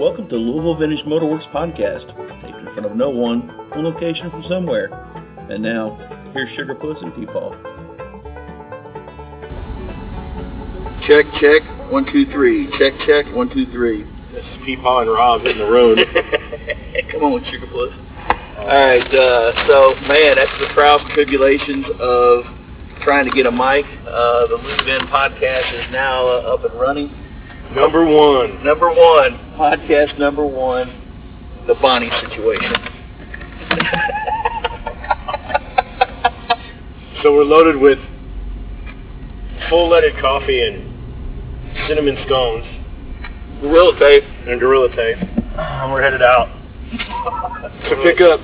Welcome to Louisville Vintage Motorworks Podcast, taped in front of no one, on location from somewhere. And now, here's Sugar Puss and Peepaw. Check, check, one, two, three. Check, check, one, two, three. This is Peepaw and Rob hitting the road. Come on, Sugar Puss. All right, uh, so, man, after the trials and tribulations of trying to get a mic, uh, the Lou Vin podcast is now uh, up and running. Number one. Number one, podcast number one, the Bonnie situation. So we're loaded with full-leaded coffee and cinnamon scones Gorilla tape. and Gorilla Tape. And we're headed out to pick up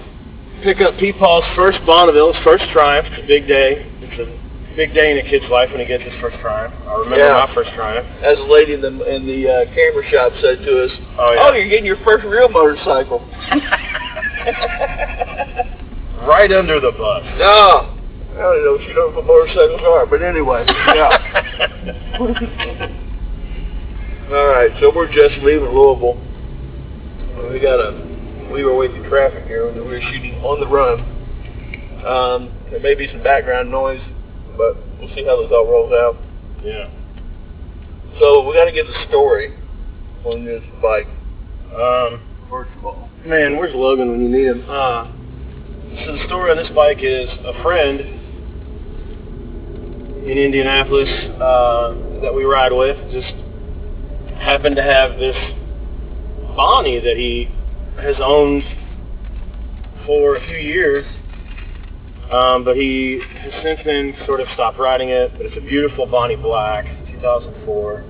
pick up Peepaw's first Bonneville, his first triumph. It's a big day. It's a big day in a kid's life when he gets his first triumph. I remember Yeah. my first triumph. As a lady in the, in the uh, camera shop said to us, Oh, yeah. oh, you're getting your first real motorcycle. Right under the bus. No. I don't know if you know what motorcycles are, but anyway, yeah. All right, so we're just leaving Louisville. We got a, we were waiting traffic here, and we were shooting on the run. Um, there may be some background noise, but we'll see how this all rolls out. Yeah. So we got to get the story on this bike, Um, first of all. man, where's Logan when you need him? Uh, so the story on this bike is a friend in Indianapolis uh, that we ride with just happened to have this Bonnie that he has owned for a few years, um, but he has since then sort of stopped riding it. But it's a beautiful Bonnie Black, 2004.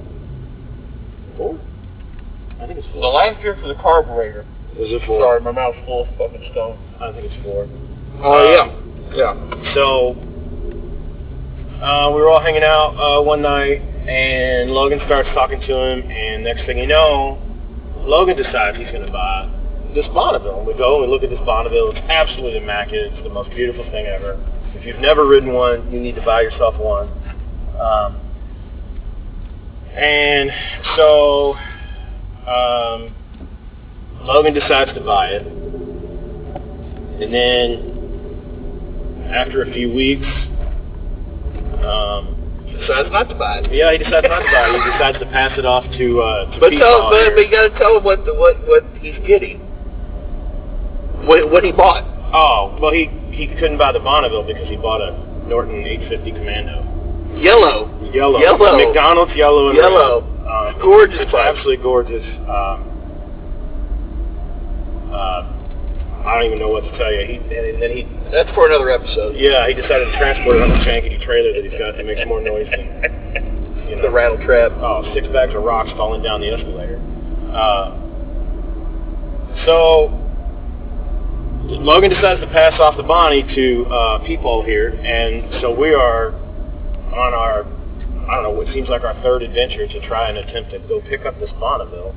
Four? I think it's four. The four. last year for the carburetor. Is it four? Sorry, my mouth's full of fucking stone. I think it's four. Oh, Um, yeah. Yeah. So uh, we were all hanging out uh, one night, and Logan starts talking to him, and next thing you know, Logan decides he's going to buy this Bonneville. And we go and we look at this Bonneville. It's absolutely immaculate. It's the most beautiful thing ever. If you've never ridden one, you need to buy yourself one. Um, and so um, Logan decides to buy it. And then after a few weeks, um, Decides not to buy it. yeah, he decides not to buy it. He decides to pass it off to uh, to But tell, but, but you got to tell him what the, what what he's getting. What what he bought. Oh, well, he he couldn't buy the Bonneville because he bought a Norton 850 Commando. Yellow. Yellow. Yellow. McDonald's yellow and Yellow. red. Um, Gorgeous It's bike. absolutely gorgeous. Um, uh, I don't even know what to tell you. He and then he That's for another episode. yeah he decided to transport it on a shankety trailer that he's got that makes more noise than you know The rattle trap. oh, six bags of rocks falling down the escalator. Uh, so Logan decides to pass off the Bonnie to uh, people here, and so we are on our, I don't know, what seems like our third adventure to try and attempt to go pick up this Bonneville.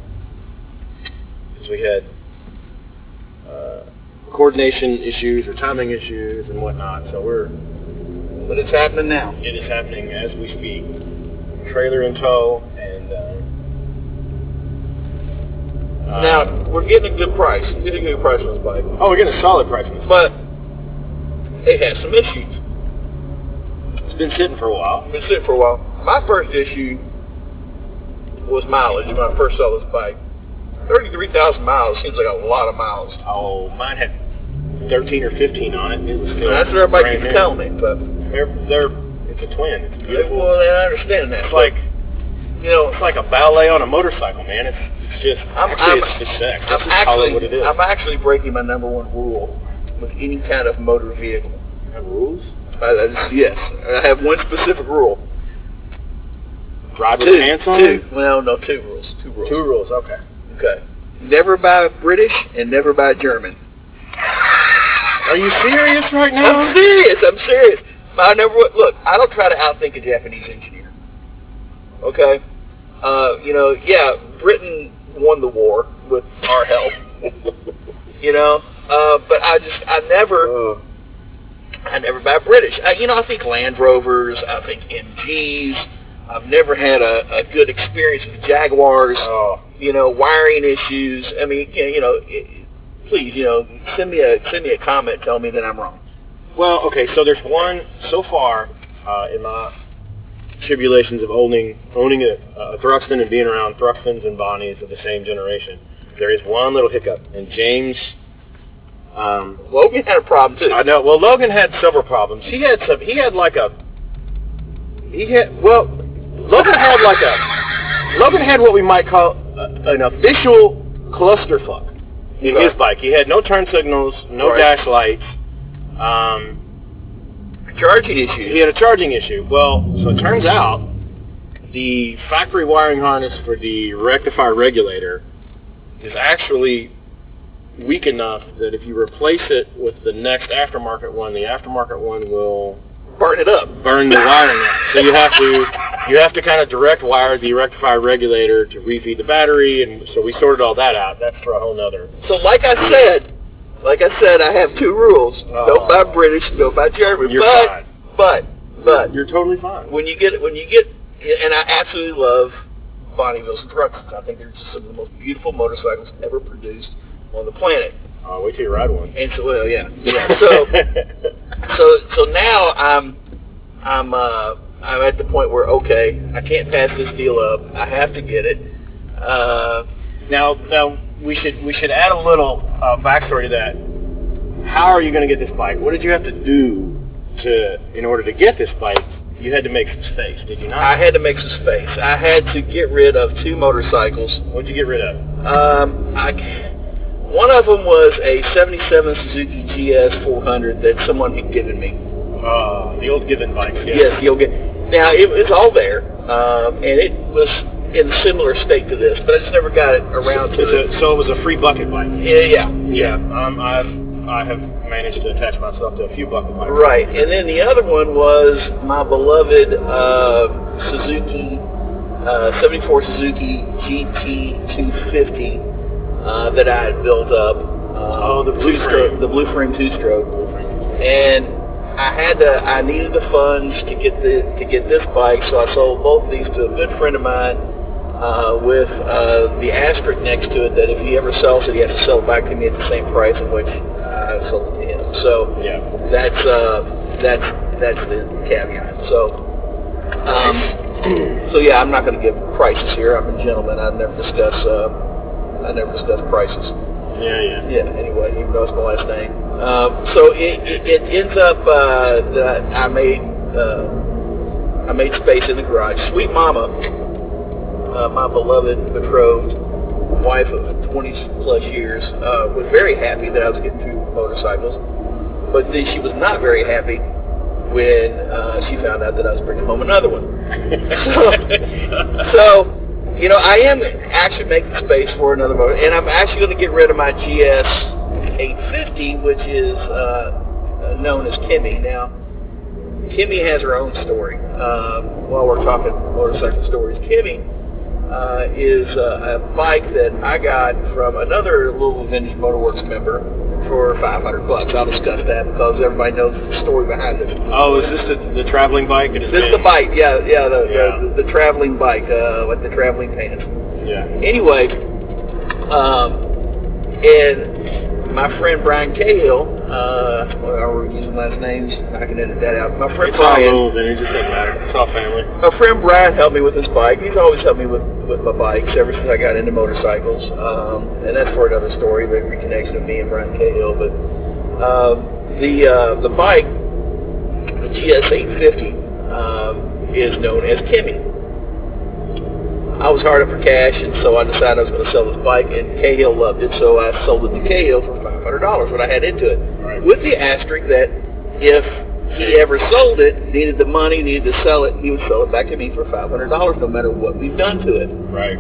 Because we had uh, coordination issues or timing issues and whatnot, so we're, But it's happening now. it is happening as we speak. Trailer in tow, and uh, uh, Now we're getting a good price. We're getting a good price on this bike, oh, we're getting a solid price on this. but it has some issues. It's been sitting for a while. Been sitting for a while. My first issue was mileage when I first saw this bike. Thirty-three thousand miles seems like a lot of miles. Oh, mine had 13 or 15 on it. It was still That's what everybody brand keeps new. telling me, but They're, they're, it's a twin. It's beautiful. well, I understand that. It's like, you know, it's like a ballet on a motorcycle, man. It's, it's just, I'm, actually, I'm, it's just sex. I'm Let's just call it what it is. I'm actually breaking my number one rule with any kind of motor vehicle. have rules. I, I just, yes, I have one specific rule. Drive with Two, pants on? two. Well, no, two rules. Two rules. Two rules, okay. Okay. Never buy British and never buy German. Are you serious right now? I'm serious. I'm serious. I never would- look. I don't try to outthink a Japanese engineer. Okay. Uh, you know, yeah, Britain won the war with our help. you know, uh, but I just I never Oh. I never buy British. I, you know, I think Land Rovers. I think MGs. I've never had a, a good experience with Jaguars. Oh, You know, wiring issues. I mean, you you know, it, please, you know, send me a send me a comment tell me that I'm wrong. well, okay. So there's one so far uh, in my tribulations of owning owning a, a Thruxton and being around Thruxtons and Bonnies of the same generation. There is one little hiccup, and James. Um, Logan had a problem too. I know. Well, Logan had several problems. He had some. He had like a. He had well. Logan had like a. Logan had what we might call a, an official clusterfuck in his bike. He had no turn signals, no Right. dash lights. Um, Charging issues. he had a charging issue. Well, so it turns out the factory wiring harness for the rectifier regulator is actually weak enough that if you replace it with the next aftermarket one, the aftermarket one will Burn it up. burn the wiring out. So you have to you have to kind of direct wire the rectifier regulator to refeed the battery, and so we sorted all that out. That's for a whole nother. So, like I said, like I said, I have two rules: Oh. don't buy British, don't buy German. You're but, fine. but, but, You're totally fine. when you get when you get, and I absolutely love Bonnevilles and Thruxtons. I think they're just some of the most beautiful motorcycles ever produced on the planet. Oh, wait till you ride one. And so, well, yeah, yeah. So, so, so now I'm, I'm, uh, I'm at the point where okay, I can't pass this deal up. I have to get it. Uh, Now, now we should we should add a little uh, backstory to that. How are you going to get this bike? What did you have to do to in order to get this bike? You had to make some space, did you not? I had to make some space. I had to get rid of two motorcycles. What'd you get rid of? Um, I, one of them was a 77 Suzuki GS 400 that someone had given me. Uh, the old Given bike. Yeah. Yes, you'll get. Now it was all there, um, and it was in a similar state to this, but I just never got it around to a, it. so it was a free bucket bike. Yeah, yeah, Yeah. Um, I've I have managed to attach myself to a few bucket bikes. right. And then the other one was my beloved uh, Suzuki uh, 74 Suzuki GT 250 uh, that I had built up. Uh, Oh, the blue frame. the blue frame two stroke. and I had to. I needed the funds to get the to get this bike, so I sold both of these to a good friend of mine uh, with uh, the asterisk next to it that if he ever sells it, he has to sell it back to me at the same price in which I sold it to him. So Yeah. that's uh, that's that's the caveat. So. Um, so yeah, I'm not going to give prices here. I'm a gentleman. I never discuss. Uh, I never discuss prices. Yeah, yeah. Yeah. Anyway, even though it's my last name. Um, so it, it, it ends up uh, that I made uh, I made space in the garage. Sweet Mama, uh, my beloved betrothed wife of 20 plus years, uh, was very happy that I was getting two motorcycles. But then she was not very happy when uh, she found out that I was bringing home another one. so, so you know, I am actually making space for another motor, and I'm actually going to get rid of my GS 850, which is uh, uh, known as Kimmy. Now, Kimmy has her own story. Um, while we're talking motorcycle stories, Kimmy uh, is uh, a bike that I got from another Louisville Vintage Motorworks member for 500 bucks. I'll discuss that because everybody knows the story behind this. Oh, is this the, the traveling bike? It This is the bike, yeah, yeah, the, Yeah. The, the, traveling bike, uh, like the traveling pants. Yeah. Anyway, um, and my friend Brian Cahill, uh, well, are we using last names? I can edit that out. My friend It's all Brian, moving. It just doesn't matter. It's all family. my friend Brian helped me with this bike. He's always helped me with, with my bikes ever since I got into motorcycles. Um, and that's for another story, the reconnection of me and Brian Cahill. But um, the uh, the bike, the GS 850, um, is known as Kimmy. I was hard up for cash, and so I decided I was going to sell this bike, and Cahill loved it, so I sold it to Cahill for $500 when I had into it. Right. With the asterisk that if he ever sold it, needed the money, needed to sell it, he would sell it back to me for $500 no matter what we've done to it. Right.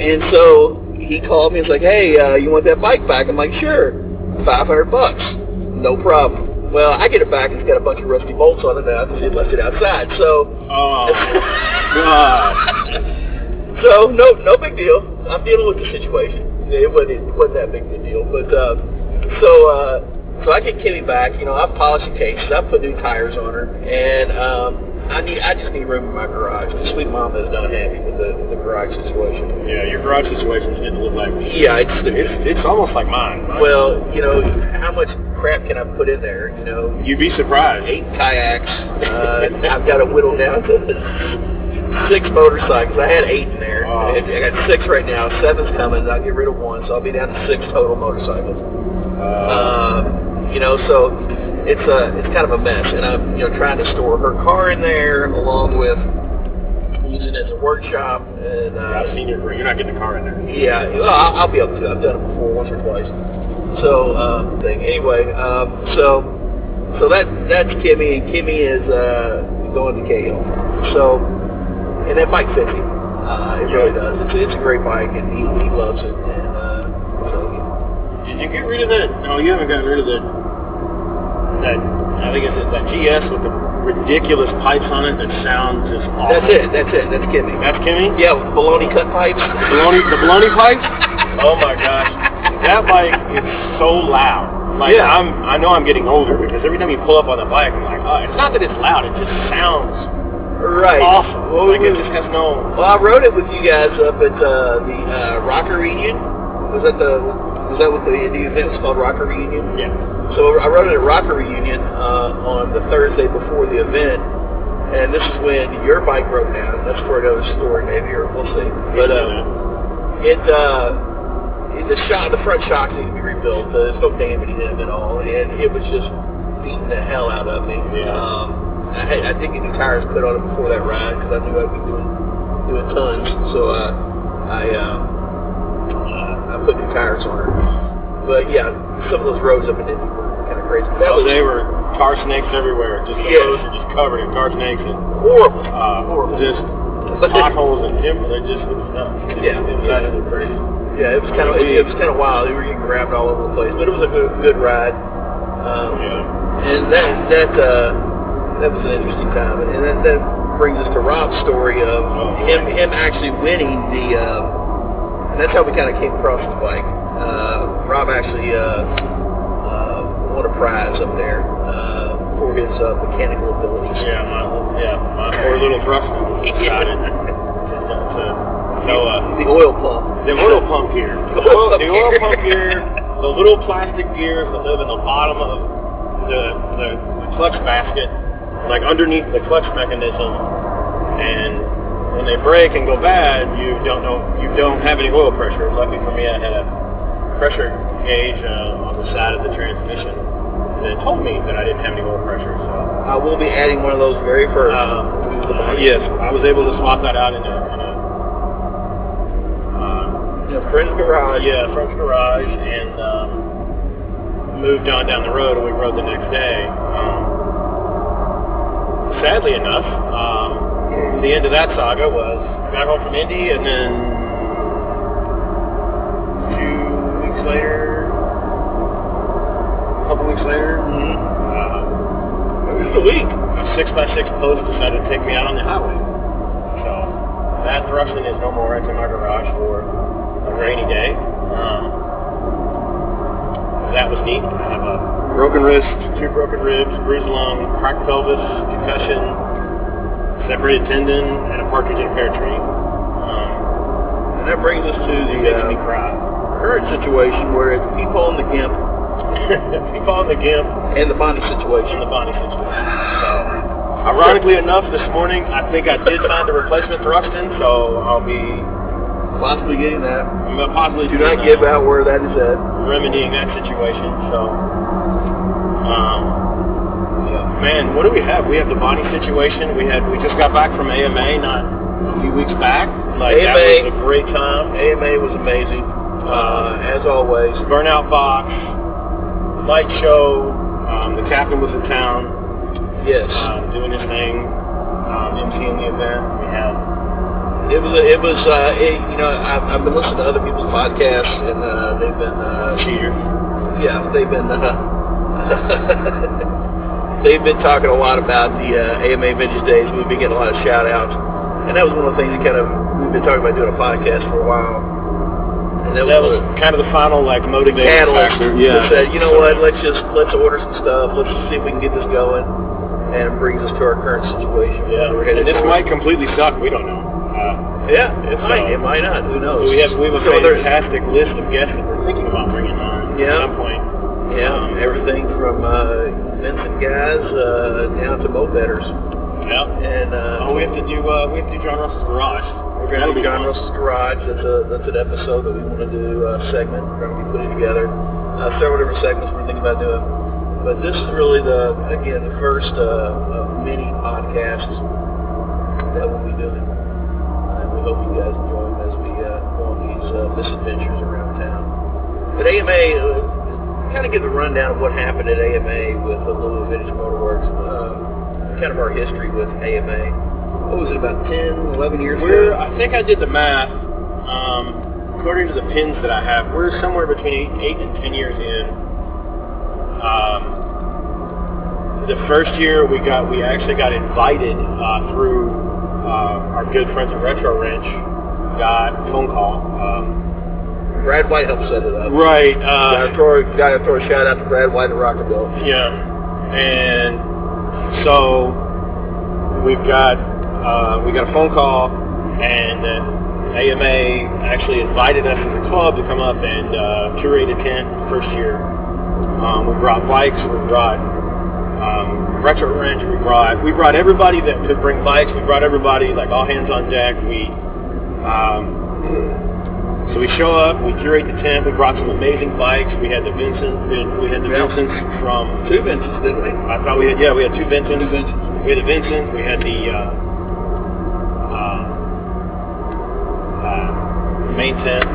And so he called me and was like, hey, uh, you want that bike back? I'm like, sure, 500 bucks, no problem. Well, I get it back, it's got a bunch of rusty bolts on it now because he left it outside. So Oh, God. So no, no big deal. I'm dealing with the situation. It wasn't, it wasn't that big of a deal. But uh, so uh, so I get Kimmy back. You know, I've polished the cases. I've put new tires on her, and um, I need. I just need room in my garage. Sweet mama is not happy with the, the garage situation. Yeah, your garage situation is getting to look like Yeah, it's it's it's almost like mine. Mine- well, you know, how much crap can I put in there? You know, you'd be surprised. eight kayaks. Uh, I've got to whittle down to six motorcycles. I had eight in there. Oh. I got six right now. Seven's coming. I'll get rid of one, so I'll be down to six total motorcycles. Uh, Um, you know, so it's a it's kind of a mess, and I'm you know trying to store her car in there along with using it as a workshop. And uh, I've seen your career. You're not getting a car in there. yeah, well, I'll, I'll be able to. I've done it before, once or twice. So, um, thing. Anyway, um, so so that that's Kimmy, and Kimmy is uh, going to Cahill. So, and that bike fits him. Uh, it really does. It's, it's a great bike, and he, he loves it. And uh, so, Did you get rid of that? No, you haven't gotten rid of the that. I think it's that GS with the ridiculous pipes on it that sound just awful. that's it. That's it. That's Kimmy. That's Kimmy. Yeah, with baloney cut pipes. The baloney, the baloney pipes. Oh my gosh, that bike is so loud. Like Yeah. I'm, I know I'm getting older because every time you pull up on the bike, I'm like, oh, it's not that it's loud. It just sounds right. awful. Well, like we- it just has no. Well, I rode it with you guys up at uh, the uh, Rocker Reunion. Was that the was that what the indie event was called? Rocker Reunion. Yeah. So I rode it at Rocker Reunion uh, on the Thursday before the event, and this is when your bike broke down. That's for another story, maybe, or we'll see. But uh, it, uh, it- the shock, the front shocks need to be rebuilt. Uh, there's no damage in them at all, and it was just beating the hell out of me. Yeah. Um, I, had, I did get new tires put on it before that ride because I knew I'd be doing doing tons. So uh, I uh, uh, I put new tires on her. But yeah, some of those roads up in Indy were kind of crazy. That oh, was they were tar snakes everywhere. Just the Yes. roads were just covered in tar snakes and horrible. uh, Horrible. just potholes and timber. They just it was nuts. It, Yeah. it was absolutely crazy. Yeah, it was kind of it, it was kind of wild. They were getting grabbed all over the place, but it was a good good ride. Um, Yeah. And that that uh, that was an interesting time, and that, that brings us to Rob's story of Oh, him him actually winning the. Um, and that's how we kind of came across the bike. Uh, Rob actually uh, uh, won a prize up there uh, for his uh, mechanical abilities. Yeah, my yeah, my poor little Thruxton decided to, to, no, uh, The oil pump. the oil pump gear, the oil the oil pump gear, the little plastic gears that live in the bottom of the, the, the clutch basket, like underneath the clutch mechanism, and when they break and go bad, you don't know you don't have any oil pressure. Lucky for me, I had a pressure gauge uh, on the side of the transmission that told me that I didn't have any oil pressure. So. I will be adding one of those very first. Um, bike. yes, I was able to swap that out in a, in a uh, In a friend's garage. yeah, friend's garage, and um, moved on down the road, and we rode the next day. Um, sadly enough, um, the end of that saga was got home from Indy, and then two weeks later, a couple weeks later, uh, It was the week. a six by six post decided to take me out on the highway. So that Thruxton is no more. It's in my garage for a rainy day. Um, that was neat. I have a broken wrist, two broken ribs, bruised lung, cracked pelvis, concussion, separated tendon, and a partridge in a pear tree. Um, And that brings us to the makes me uh, cry. current situation where it's people in the GIMP People on the gimp and the Bonnie situation. the body situation. So, ironically enough, this morning I think I did find a replacement for Thruxton, so I'll be Possibly getting that. I'm possibly Do not give out where that is at. remedying that situation. So, um, yeah, man, what do we have? We have the Bonnie situation. We had we just got back from AMA not a few weeks back. Like that AMA. was a great time. AMA was amazing, uh, as always. Burnout box, light show. Um, the captain was in town. Yes, uh, doing his thing, um, emceeing the event. We had it was. It was. Uh, it, you know, I've, I've been listening to other people's podcasts, and uh, they've been. Uh, cheaters. yeah, they've been. Uh, they've been talking a lot about the uh, AMA Vintage Days. We've been getting a lot of shout outs, and that was one of the things that kind of we've been talking about doing a podcast for a while. And that was, was kind of the final like motivating catalyst factor. that said, you know what, let's just let's order some stuff, let's see if we can get this going. and it brings us to our current situation. Yeah, We're and this toward- might completely suck. We don't know. Uh, Yeah, it So- might. It might not. Who knows? we have we have a So fantastic list of guests that we're thinking about bringing on Yeah. at some point. Yeah, Um, everything from uh, Vincent guys uh, down to mopeders. Yeah. And uh, Oh, we have to do uh, we have to do John Russell's garage. We're going to be John. Russell's Garage. That's a that's an episode that we want to do a segment. We're going to be putting together uh, several different segments we're thinking about doing. But this is really the again the first uh, of many podcasts that we'll be doing. Uh, and we hope you guys enjoy them as we uh, go on these uh, misadventures around town. But AMA, uh, kind of give a rundown of what happened at AMA with the Louisville Vintage Motorworks. Uh, kind of our history with AMA. What was it, about 10, 11 years We're ago? I think I did the math. Um, according to the pins that I have, we're somewhere between eight, eight and ten years in. Um, the first year we got we actually got invited uh, through uh, our good friends at Retro Wrench. Got a phone call. Um, Brad White helped set it up. right. Gotta Uh, throw, gotta throw a shout out to Brad White at Rockerville. Yeah, and so we've got uh, we got a phone call, and uh, AMA actually invited us as a club to come up and uh, curate a tent first year. Um, we brought bikes, we brought um, retro wrench, we brought we brought everybody that could bring bikes. We brought everybody like all hands on deck. We um, so we show up, we curate the tent. We brought some amazing bikes. We had the Vincent, we had, the Yeah. Vincents from Two Vincents, didn't we? I thought we had, yeah, we had two Vincents. Two Vincents. We had the Vincent, we had the uh, uh, uh, main tent.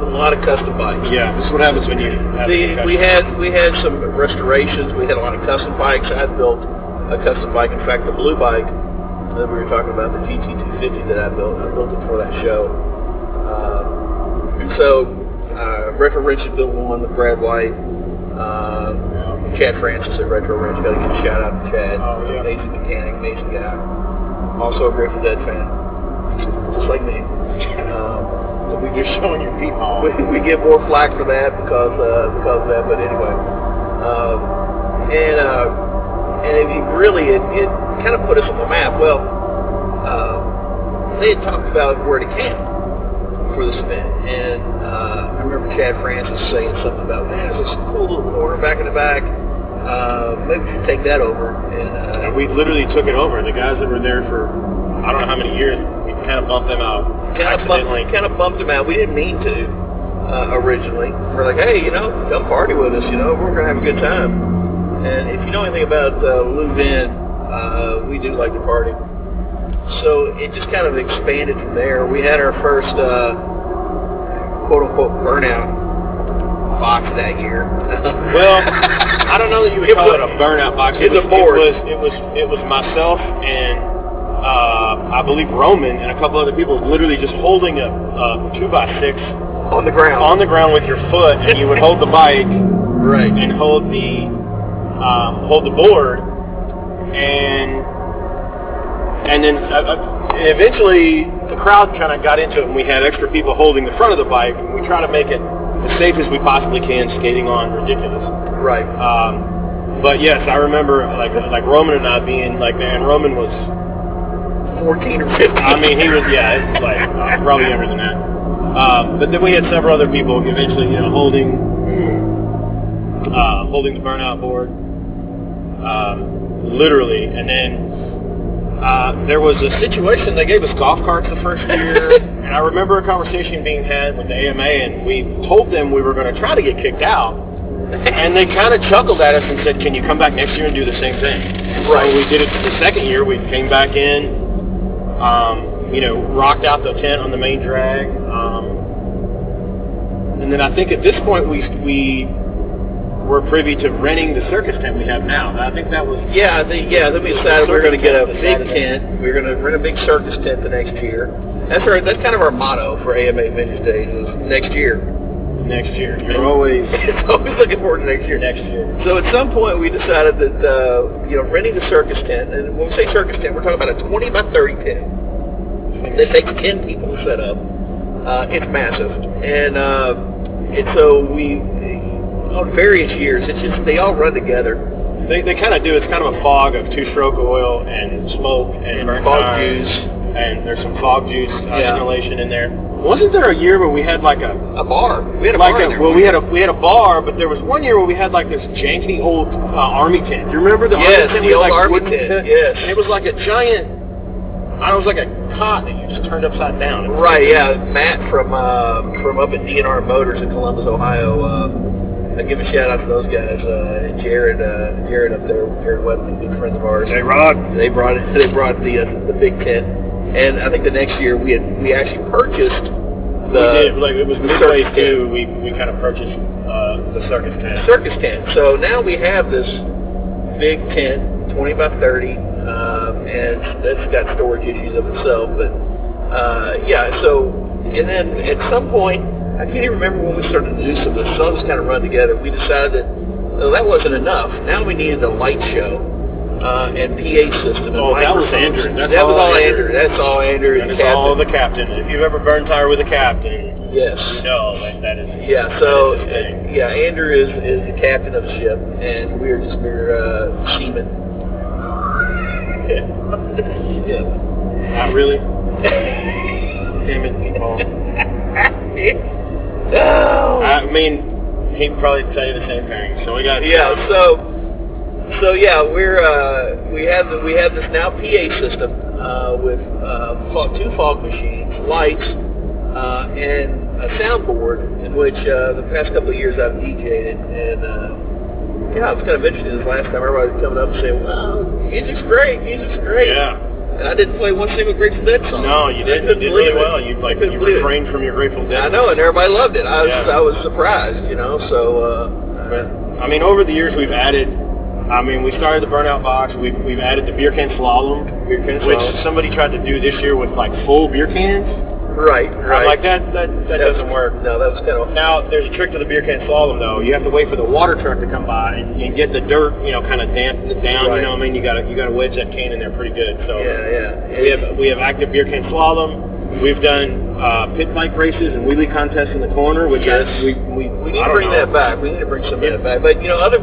A lot of custom bikes. Yeah, this is what happens when you have The, we had we had some restorations. We had a lot of custom bikes. I built a custom bike. In fact, the blue bike that we were talking about, the GT250 that I built, I built it for that show. Um, and so, uh, Retro Wrench had built one with Brad White. Um, Chad Francis at Retro Wrench. Got to give a shout out to Chad. Oh, yeah. Amazing mechanic, amazing guy. Also a Grateful Dead fan, just, just like me. Um, we You're showing your peephole. we, we get more flack for that because uh, because of that. But anyway, um, and uh, and it really it, it kind of put us on the map. Well, uh, they had talked about where to camp for this event, and uh, I remember Chad Francis saying something about man, there's this cool little corner back in the back. Uh, maybe we should take that over. And, uh, And we literally took it over. The guys that were there for I don't know how many years, kind of bumped them out kind of bumped, kind of bumped them out. We didn't mean to uh, originally. We're like, hey, you know, come party with us. You know, we're gonna have a good time. And if you know anything about uh, Lou Vin, uh, we do like to party. So it just kind of expanded from there. We had our first uh, quote unquote burnout box that year. Well, I don't know that you would It call was- it a burnout box. it's was, a board. It was it was it was myself and uh, I believe Roman and a couple other people literally just holding a, a two by six on the ground. on the ground with your foot, and you would hold the bike right. and hold the um, hold the board, and and then uh, uh, eventually the crowd kind of got into it, and we had extra people holding the front of the bike, and we try to make it as safe as we possibly can, skating on ridiculous. Right. Um, but yes, I remember like like Roman and I being like, man, Roman was. 14 or 15. I mean, he was yeah, it was like uh, probably younger than that. Um, but then we had several other people eventually, you know, holding uh, holding the burnout board, um, literally, and then uh, there was a situation. They gave us golf carts the first year, and I remember a conversation being had with the AMA, and we told them we were going to try to get kicked out, and they kind of chuckled at us and said, "Can you come back next year and do the same thing?" So Right. we did it the second year. We came back in, um, you know, rocked out the tent on the main drag, um, and then I think at this point we we were privy to renting the circus tent we have now. I think that was Yeah, the, yeah. Then we decided we were going to get a big tent. We were going to rent a big circus tent the next year. That's our. That's kind of our motto for AMA Vintage Days is next year. Next year. You're always It's always looking forward to next year. next year. So at some point we decided that uh, you know renting the circus tent, and when we say circus tent, we're talking about a 20 by 30 tent that takes 10 people to set up. Uh, it's massive, and uh, and so we on various years, it's just they all run together. They, they kind of do. It's kind of a fog of two-stroke oil and smoke and, And fog tires. juice. And there's some fog juice uh, Yeah. inhalation in there. Wasn't there a year where we had like a A bar. We had a like bar a, there. well we had a we had a bar, but there was one year where we had like this janky old uh, army tent. Do you remember the Yes, army tent? the with, old like, army wooden tent, yes. And it was like a giant. I it was like a cot that you just turned upside down. Right, yeah. Matt from uh, from up at DNR Motors in Columbus, Ohio. Uh, I give a shout out to those guys. Uh, Jared, uh, Jared up there, Jared Weatherly, good friends of ours. Hey Rod. They brought it. They brought the uh, the big tent, and I think the next year we had we actually purchased the. we did like it was midway through. We, we kind of purchased uh, the circus tent. circus tent. So now we have this big tent, 20 by 30, um, and that's got storage issues of itself. But uh, yeah, so and then at some point, I can't even remember when we started to do some of this. Some of this kind of run together. We decided that well, that wasn't enough. Now we needed a light show. Uh, and PA system. Oh, that was. Andrew. That's that was all Andrew. Andrew. That's all Andrew. That the is all the captain. If you've ever burned tire with a captain, Yes. you know that, that is Yeah, that so is thing. yeah, Andrew is, is the captain of the ship, and we're just mere uh, seamen. yeah. Not really. Damn it, Paul. No. I mean, he'd probably tell you the same thing. So we got Yeah. So, so yeah, we're uh, we have the, we have this now PA system uh, with uh, two fog machines, lights, uh, and a soundboard in which uh, the past couple of years I've DJed and. Uh, yeah, it was kind of interesting this last time. Everybody was coming up and saying, "Wow, music's great, music's great." Yeah. And I didn't play one single Grateful Dead song. No, you did. You did really it. well. You like you believe it. from your Grateful Dead. I know, and everybody loved it. I was Yeah. I was surprised, you know. So uh, But, I mean, over the years we've added. I mean, we started the burnout box. We've, we've added the beer can slalom, beer can which slalom. somebody tried to do this year with like full beer cans. right, I'm right. like that. That that That's- doesn't work. No, that was kind of Now there's a trick to the beer can slalom though. You have to wait for the water truck to come by and, and get the dirt, you know, kind of dampen it down. Right. You know what I mean? You gotta you gotta wedge that can in there pretty good. So yeah, yeah. we have we have active beer can slalom. We've done uh, pit bike races and wheelie contests in the corner, which Yes. I, we, we We need to bring know. that back. We need to bring some of Yeah. that back. But you know, other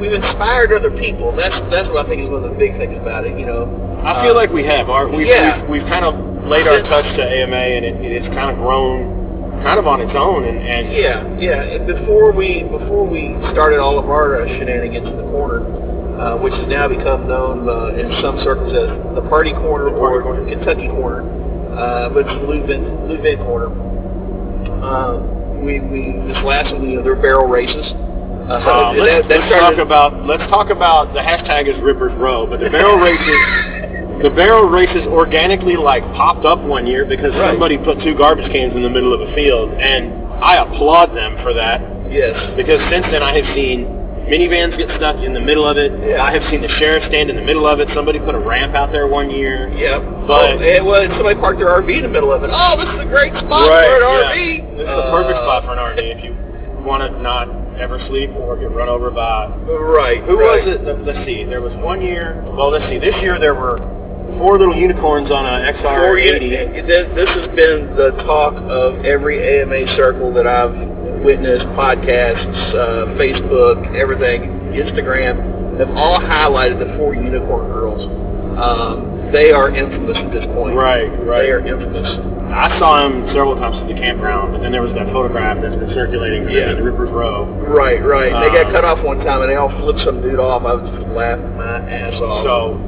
we've inspired other people. That's that's what I think is one of the big things about it. You know, I feel like we have. Our, we've, yeah. we've, we've kind of laid our touch to AMA, and it, it's kind of grown, kind of on its own. And, and Yeah, yeah. And before we before we started all of our uh, shenanigans in the corner, uh, which has now become known uh, in some circles as the Party Corner Party or Corner. Kentucky Corner, uh, but it's the Lou Vin, Lou Vin Corner. Um, we, we this last one, you know, they're barrel races. Uh, uh, let's, that let's talk about let's talk about the hashtag is Rippers Row, but the barrel races. The barrel races organically like popped up one year because Right. somebody put two garbage cans in the middle of a field, and I applaud them for that. Yes. Because since then I have seen minivans get stuck in the middle of it. Yeah. I have seen the sheriff stand in the middle of it. Somebody put a ramp out there one year. Yeah. But- oh, it was somebody parked their RV in the middle of it. Oh, this is a great spot for yeah. an RV. This is the perfect Uh, spot for an RV if you want to not ever sleep or get run over by. Right. Who right. was it? Let- Let's see. There was one year. Well, let's see. This year there were four little unicorns on a XR For you, 80. this this has been the talk of every AMA circle that I've witnessed, podcasts, uh, Facebook, everything, Instagram, have all highlighted the four unicorn girls. Um, they are infamous at this point. Right, right. They are infamous. I saw him several times at the campground, but then there was that photograph that's been circulating for Yeah. them at the Rippers Row. Right, right. they got Um, cut off one time and they all flipped some dude off. I was just laughing my ass off. So,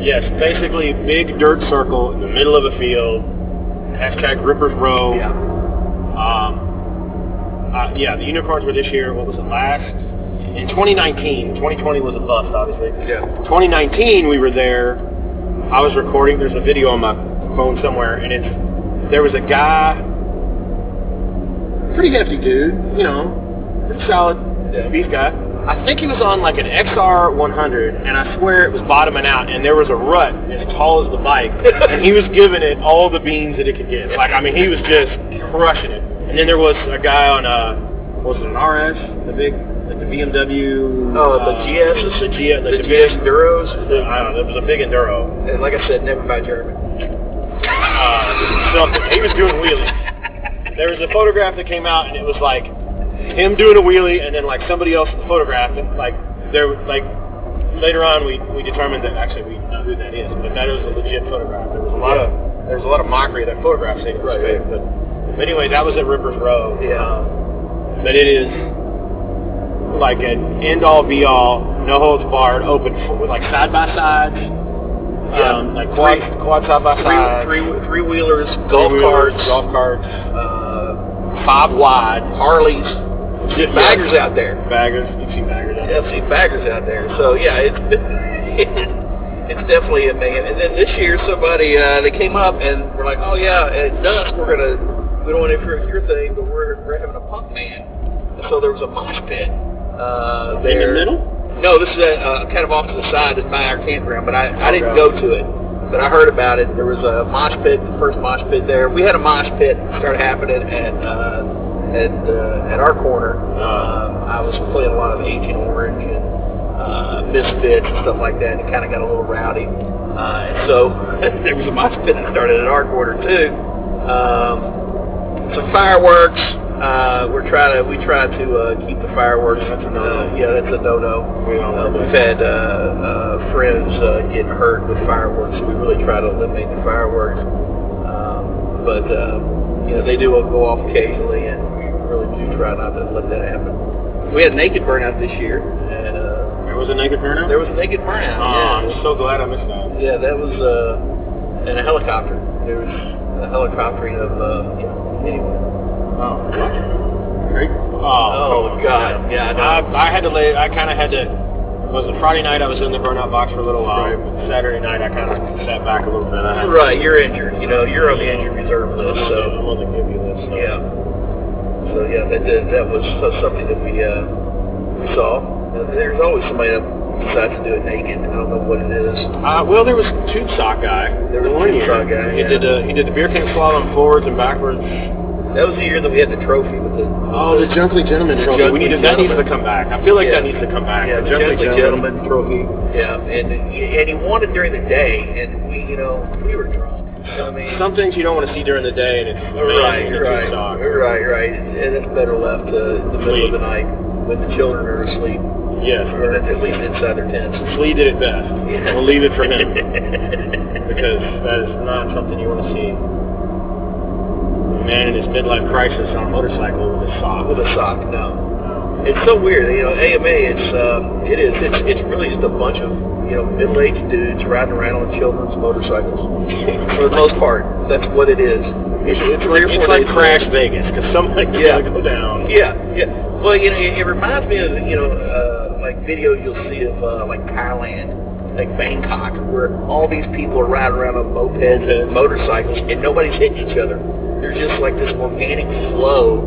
yes, basically big dirt circle in the middle of a field. Hashtag Rippers Row. yeah. Um, uh, yeah, the unicorns were this year. What was it last? In 2019. 2020 was a bust, obviously. Yeah. 2019, we were there. I was recording. There's a video on my phone somewhere, and it's there was a guy, pretty hefty dude, you know, pretty solid beef guy. I think he was on like an XR 100, and I swear it was bottoming out, and there was a rut as tall as the bike, and he was giving it all the beans that it could get. Like, I mean, he was just crushing it. And then there was a guy on a, what was it an RS, the big, the BMW. Oh, the uh, GSs? the G, like The the, GS big, Enduros. I don't know. It was a big enduro. And like I said, never buy German. Uh, something. He was doing wheelies. There was a photograph that came out, and it was like him doing a wheelie, and then like somebody else in the photograph, and like there, like later on we, we determined that actually we know who that is, but that was a legit photograph. There was a lot of there was a lot of mockery of that photograph saying it was Right. But, but anyway, that was at Rippers Row. Yeah. Um, but it is like an end all be all, no holds barred, open for, with like side by sides. Yeah. Um, like quad, Three- quad side by side. Three, three, three wheelers, golf carts, golf carts, uh, five wide. Harleys. See Yeah. baggers out there. Baggers, you see baggers out Yeah, I've seen baggers out there. So yeah, it's it's, definitely a man. And then this year, somebody uh, they came up and we're like, oh yeah, at dusk we're gonna we don't want to interfere with your thing, but we're we're having a punk band. And so there was a mosh pit. Uh, In the middle? No, this is uh, kind of off to the side just by our campground, but I, I didn't go to it. But I heard about it. There was a mosh pit, the first mosh pit there. We had a mosh pit start happening at uh, at uh, at our corner. Um, I was playing a lot of Agent Orange and uh, Misfits and stuff like that. And it kind of got a little rowdy. Uh, and so there was a mosh pit that started at our corner too. Um, some fireworks. Uh, we're trying to we try to uh, keep the fireworks. That's a no-no. Uh, yeah, that's a no-no. We uh, we've had uh, uh, friends uh, getting hurt with fireworks. So we really try to eliminate the fireworks. Um, but uh, you know they do go off occasionally, and we really do try not to let that happen. We had naked burnout this year, and uh, There was a naked burnout? there was a naked burnout. Oh, yeah. I'm so glad I missed that. Yeah, that was uh, in a helicopter. There was a helicoptering of uh, yeah, anyway. Oh, what? Great. Oh, Oh, God. Yeah, I know. I, I had to lay, I kind of had to, was it Friday night I was in the burnout box for a little while. Right. Saturday night I kind of sat back a little bit. I had to- Right, you're injured. You know, you're on the injured reserve I'm list, so I'm on the gimpy list. So. yeah. So yeah, that that, that was so- something that we uh, we saw. Uh, There's always somebody that decides to do it naked. I don't know what it is. Uh, well, there was tube sock guy. There was One tube year. sock guy, He yeah. did uh, he did the beer can slalom forwards and backwards. That was the year that we had the trophy with the Oh, the Junkley Gentleman The trophy. Junkley we need to, that needs to come back. I feel like Yeah. that needs to come back. yeah, the Junkley Junkley Gentleman trophy. Yeah, and and he won it during the day, and we you know we were drunk. You know I mean? Some things you don't want to see during the day, and it's Right, in the right, tube right, right. And it's better left uh, in the middle of the night when the children are asleep, Yes, or at at least inside their tents. Slee did it best. Yeah. We'll leave it for him because that is not something you want to see. Man in his midlife crisis on a motorcycle with a sock. With a sock, no. It's so weird, you know. AMA, it's um, it is, it's it's really just a bunch of you know middle-aged dudes riding around on children's motorcycles. For the most part, that's what it is. It's, it's three or like, it's like days Crash Vegas because somebody's Yeah. gonna go down. Yeah, yeah. Well, you know, it, it reminds me of you know, uh, like videos you'll see of uh, like Thailand, like Bangkok, where all these people are riding around on mopeds and motorcycles, and nobody's hitting each other. There's just like this organic flow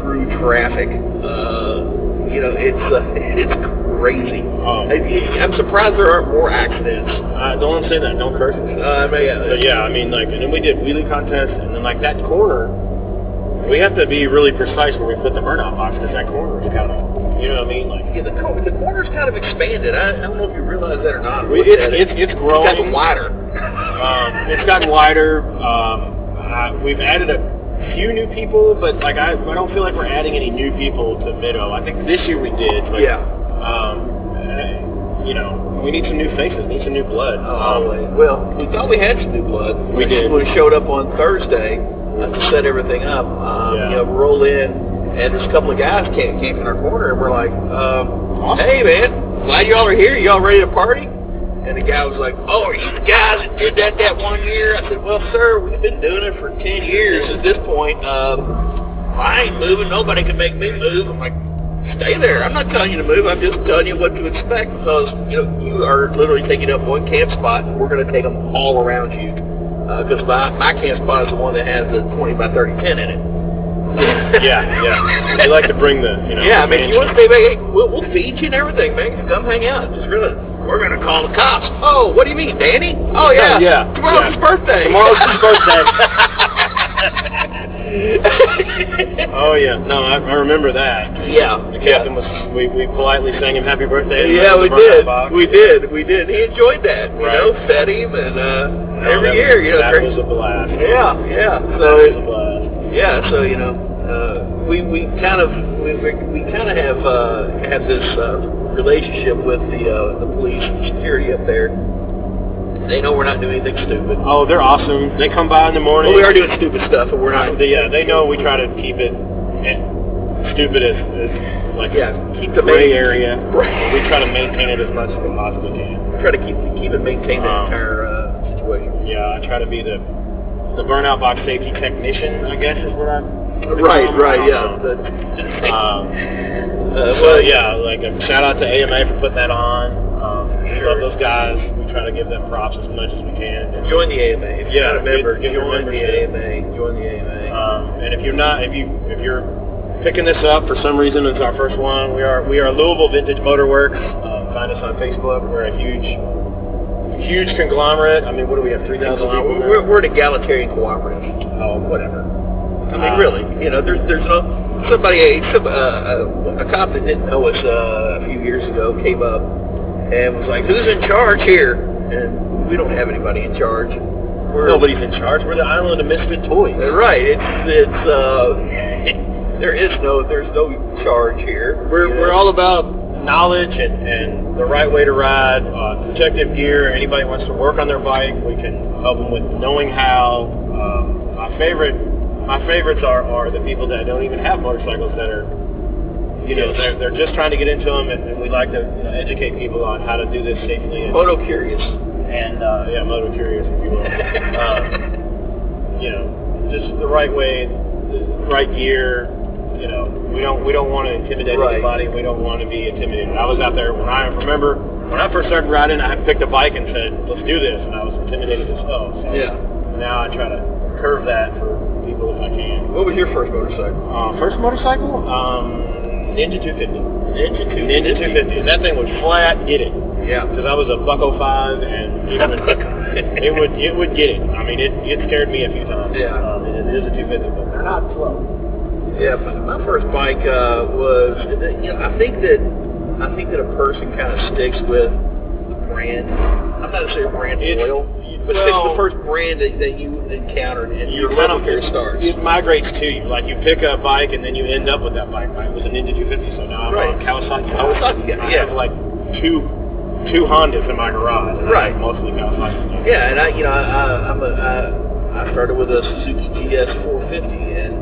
through traffic. Uh, you know, it's uh, it's crazy. Oh. I, I'm surprised there aren't more accidents. Uh, don't say that. Don't curse. Uh, I mean, uh, But yeah, I mean, like, and then we did wheelie contests, and then like that corner, we have to be really precise where we put the burnout box because that corner is kind of, you know what I mean? Like, yeah, the, cor- the corner's kind of expanded. I, I don't know if you realize that or not. It's- it. it's- it's It's gotten growing. wider. um, it's gotten wider. Um, uh, we've added a few new people, but like I, I don't feel like we're adding any new people to Mid-O. I think this year we did. But, Yeah. Um, uh, you know, we need some new faces, we need some new blood. Oh, Um. Well, we thought we had some new blood. We did. When we showed up on Thursday uh, to set everything up, um, Yeah. you know, roll in, and there's a couple of guys came, came in our corner, and we're like, um, Awesome. hey, man, glad y'all are here. Y'all ready to party? And the guy was like, oh, are you the guys that did that that one year? I said, well, sir, we've been doing it for 10 years at this point. Um, I ain't moving. Nobody can make me move. I'm like, stay there. I'm not telling you to move. I'm just telling you what to expect because, you know, you are literally taking up one camp spot and we're going to take them all around you. Because my, my camp spot is the one that has the 20 by 30 tent in it. yeah, yeah. We like to bring the, you know. Yeah, I mean, if you want to stay back, hey, we'll, we'll feed you and everything, man. Come hang out. Just really, we're going to call the cops. Oh, what do you mean, Danny? Oh, yeah. Yeah, Tomorrow's yeah. his birthday. Tomorrow's his birthday. oh yeah, no, I, I remember that. Yeah. The captain was. We, we politely sang him happy birthday. Yeah, we did. box. We did. We did. He enjoyed that. You Right. know, fed him and uh, No, every year, was, you know. that was a blast. yeah, yeah. So that was a blast. yeah, so you know, uh, we we kind of we we, we kind of have uh, have this uh, relationship with the uh, the police and security up there. They know we're not doing anything stupid. Oh, they're awesome. They come by in the morning. Well, we are doing stupid stuff, but we're not. They- yeah, they know we try to keep it eh, stupid as, as like Yeah, keep the gray main, area. Right. We try to maintain it as much as we possibly can. try to keep keep it maintain the Um, entire uh, situation. Yeah, I try to be the the burnout box safety technician. I guess is what I. Right, right, yeah. Um, Um, uh, so yeah, like a shout out to AMA for putting that on. Um, we Sure. love those guys. We try to give them props as much as we can. And, join the AMA. If you're Yeah, not a member, get- get join the. AMA. Join the AMA. Um, and if you're not, if you if you're picking this up for some reason, it's our first one. We are we are Louisville Vintage Motor Works. Um, find us on Facebook. We're a huge huge conglomerate. I mean, what do we have? Three thousand now? We're, we're an egalitarian cooperative. Oh, Whatever. I mean, really, you know, there's there's no somebody some uh, uh, a cop that didn't know us uh, a few years ago came up and was like, "Who's in charge here?" And we don't have anybody in charge. We're, Nobody's in charge. We're the island of misfit toys. Uh, Right. It's it's uh, there is no there's no charge here. We're, you know? we're all about knowledge and, and the right way to ride, uh, protective gear. Anybody wants to work on their bike, we can help them with knowing how. Um, my favorite, my favorites are, are the people that don't even have motorcycles that are, you know, Yes. they're, they're just trying to get into them, and, and we like to you know, educate people on how to do this safely and, Moto curious. and uh, yeah, motor curious, if you will. um, you know, just the right way, the right gear. You know, we don't we don't want to intimidate Right. anybody. We don't want to be intimidated. I was out there when I remember when I first started riding. I picked a bike and said, "Let's do this," and I was intimidated as hell. So Yeah. now I try to curve that for I can. What was your first motorcycle? Uh, first motorcycle, um, Ninja 250. Ninja two. Ninja 250, and that thing would flat get it Yeah. because I was a buck 05 and it would, it would it would get it. I mean, it, it scared me a few times. Yeah. Um, it, it is a 250, but they're not slow. Yeah, my, my first bike uh, was, you know, I think that I think that a person kind of sticks with the brand. I'm not saying brand It's- loyal, but well- with the first brand that, that you encountered and You your kind of affair starts. It migrates to you. Like you pick a bike and then you end up with that bike. Right? It was a Ninja 250, so now I'm Right. a Kawasaki. Kawasaki guy, I yeah. have like two two Hondas in my garage. Right. Mostly Kawasaki. Yeah, and I, you know, I, I, I'm a, I, I started with a Suzuki GS 450 and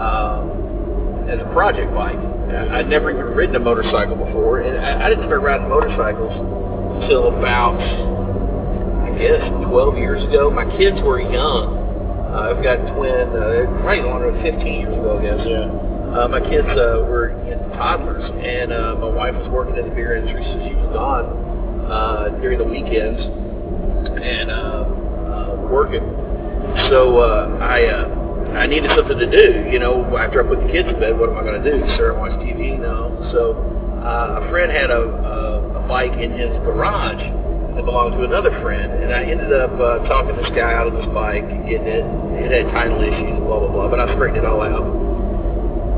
um, as a project bike. I'd never even ridden a motorcycle before, and I, I didn't start riding motorcycles until about, I 12 years ago. My kids were young. Uh, I've got twin, uh, right longer than 15 years ago, I guess. Yeah. Uh, my kids uh, were you know, toddlers, and uh, my wife was working in the beer industry, so she was gone uh, during the weekends and uh, uh, working. So uh, I uh, I needed something to do. You know, after I put the kids to bed, what am I going to do? Sit and watch TV? No. So uh, a friend had a, a, a bike in his garage that belonged to another friend, and I ended up uh, talking this guy out of this bike, getting it. It had title issues, blah blah blah, but I straightened it all out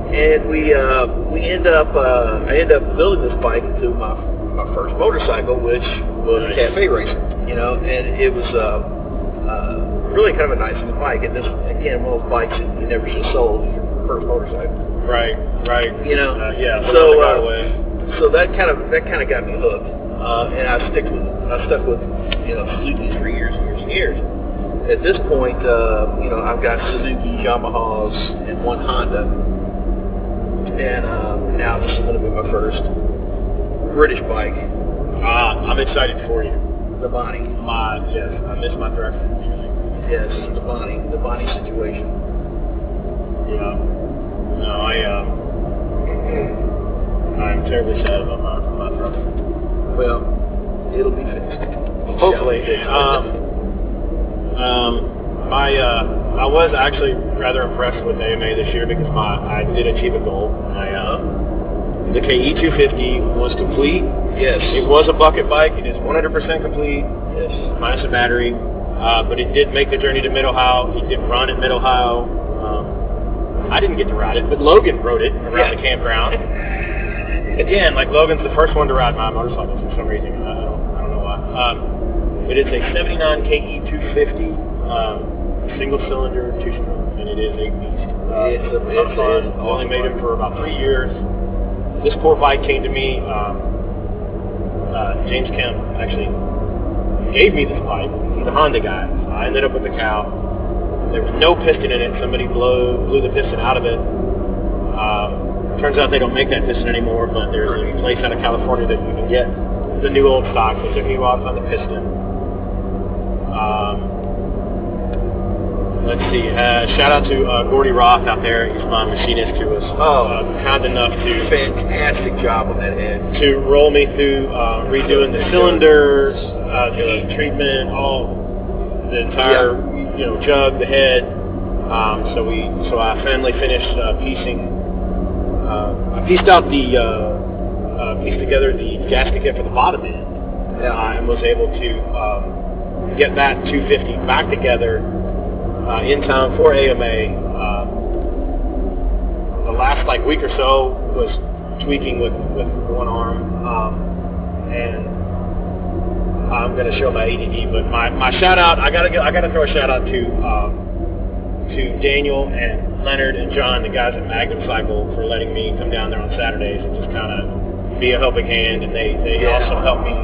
and we uh, we end up uh, I end up building this bike into my my first motorcycle, which was a cafe racer. You know, and it was uh, uh, really kind of a nice little bike. And this again, one of those bikes that you never should have sold your first motorcycle. Right. Right. You know, Uh, yeah. so So so that kind of that kind of got me hooked, uh, and I stick with I stuck with you know Suzuki's for years and years and years. At this point, uh, you know I've got Suzuki, Yamahas, and one Honda, and uh, now this is going to be my first British bike, Uh, I'm excited for you. the Bonnie. My yes, I miss my Thruxton. Yes, the Bonnie, the Bonnie situation. Yeah. No, I um, I'm terribly sad about my my. Well, it'll be fixed. Hopefully. Shall be fixed. Um, um, my uh, I was actually rather impressed with AMA this year because my I did achieve a goal. My uh, the KE 250 was complete. yes, It was a bucket bike. It is 100% complete, yes. minus a battery. Uh, but it did make the journey to Mid Ohio. It did run at Mid Ohio. Um, I didn't get to ride it, but Logan rode it around Yeah. the campground. Again, like Logan's the first one to ride my motorcycle for some reason. I Um, it's a 79 KE 250 um, single cylinder two stroke, and it is a beast. Uh, It's a- ton of it's fun. awesome Only made it for about three years. This bike came to me. Um, uh, James Kemp actually gave me this bike. He's a Honda guy. I ended up with the cow. There was no piston in it. Somebody blew blew the piston out of it. Um, turns out they don't make that piston anymore, but there's a place out of California that you can get the new old stock. So it took me a while to find the piston. Um, let's see. Uh, shout out to uh, Gordy Roth out there. He's my machinist who was Oh. uh, kind enough to Fantastic job on that head. to roll me through uh, redoing the cylinders, uh, the treatment, all the entire you know jug, the head. Um, so we so I finally finished uh, piecing. Uh, I pieced out the uh, pieced together the gasket kit for the bottom end, Yeah. uh, and was able to um, get that 250 back together uh, in time for AMA. Um, the last like week or so was tweaking with, with one arm, um, and I'm gonna show my ADD. But my, my shout out, I gotta I gotta throw a shout out to um, to Daniel and Leonard and John, the guys at Magnum Cycle, for letting me come down there on Saturdays and just kind of be a helping hand. And they they Yeah. also helped me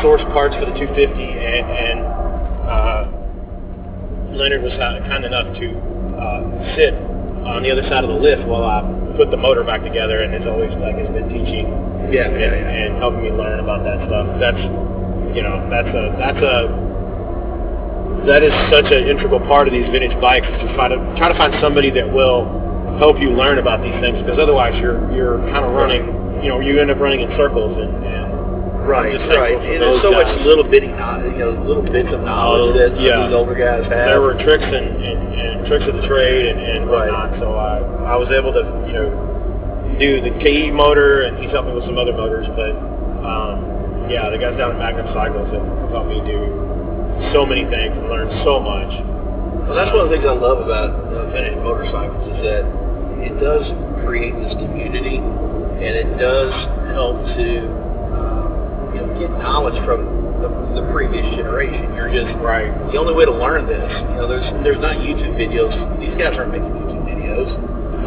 source parts for the 250 and and uh, Leonard was kind enough to uh, sit on the other side of the lift while I put the motor back together, and as always, like has been teaching Yeah, and, yeah, yeah. and helping me learn about that stuff. That's you know that's a that's a that is such an integral part of these vintage bikes is to try to try to find somebody that will help you learn about these things because otherwise you're you're kind of running you know you end up running in circles and, and Right, right. And there's so much little bitty, you know, little bits of knowledge that yeah. these older guys have. there were tricks and, and, and tricks of the trade and, and Right. So I, I was able to, you know, do the KE motor and he's helped me with some other motors. But um, yeah, the guys down at Magnum Cycles have helped me do so many things and learn so much. Well, that's one of the things I love about uh, vintage motorcycles is that it does create this community, and it does help to uh, you know get knowledge from the, the previous generation. You're just Right. the only way to learn this. You know, there's there's not YouTube videos. These guys aren't making YouTube videos.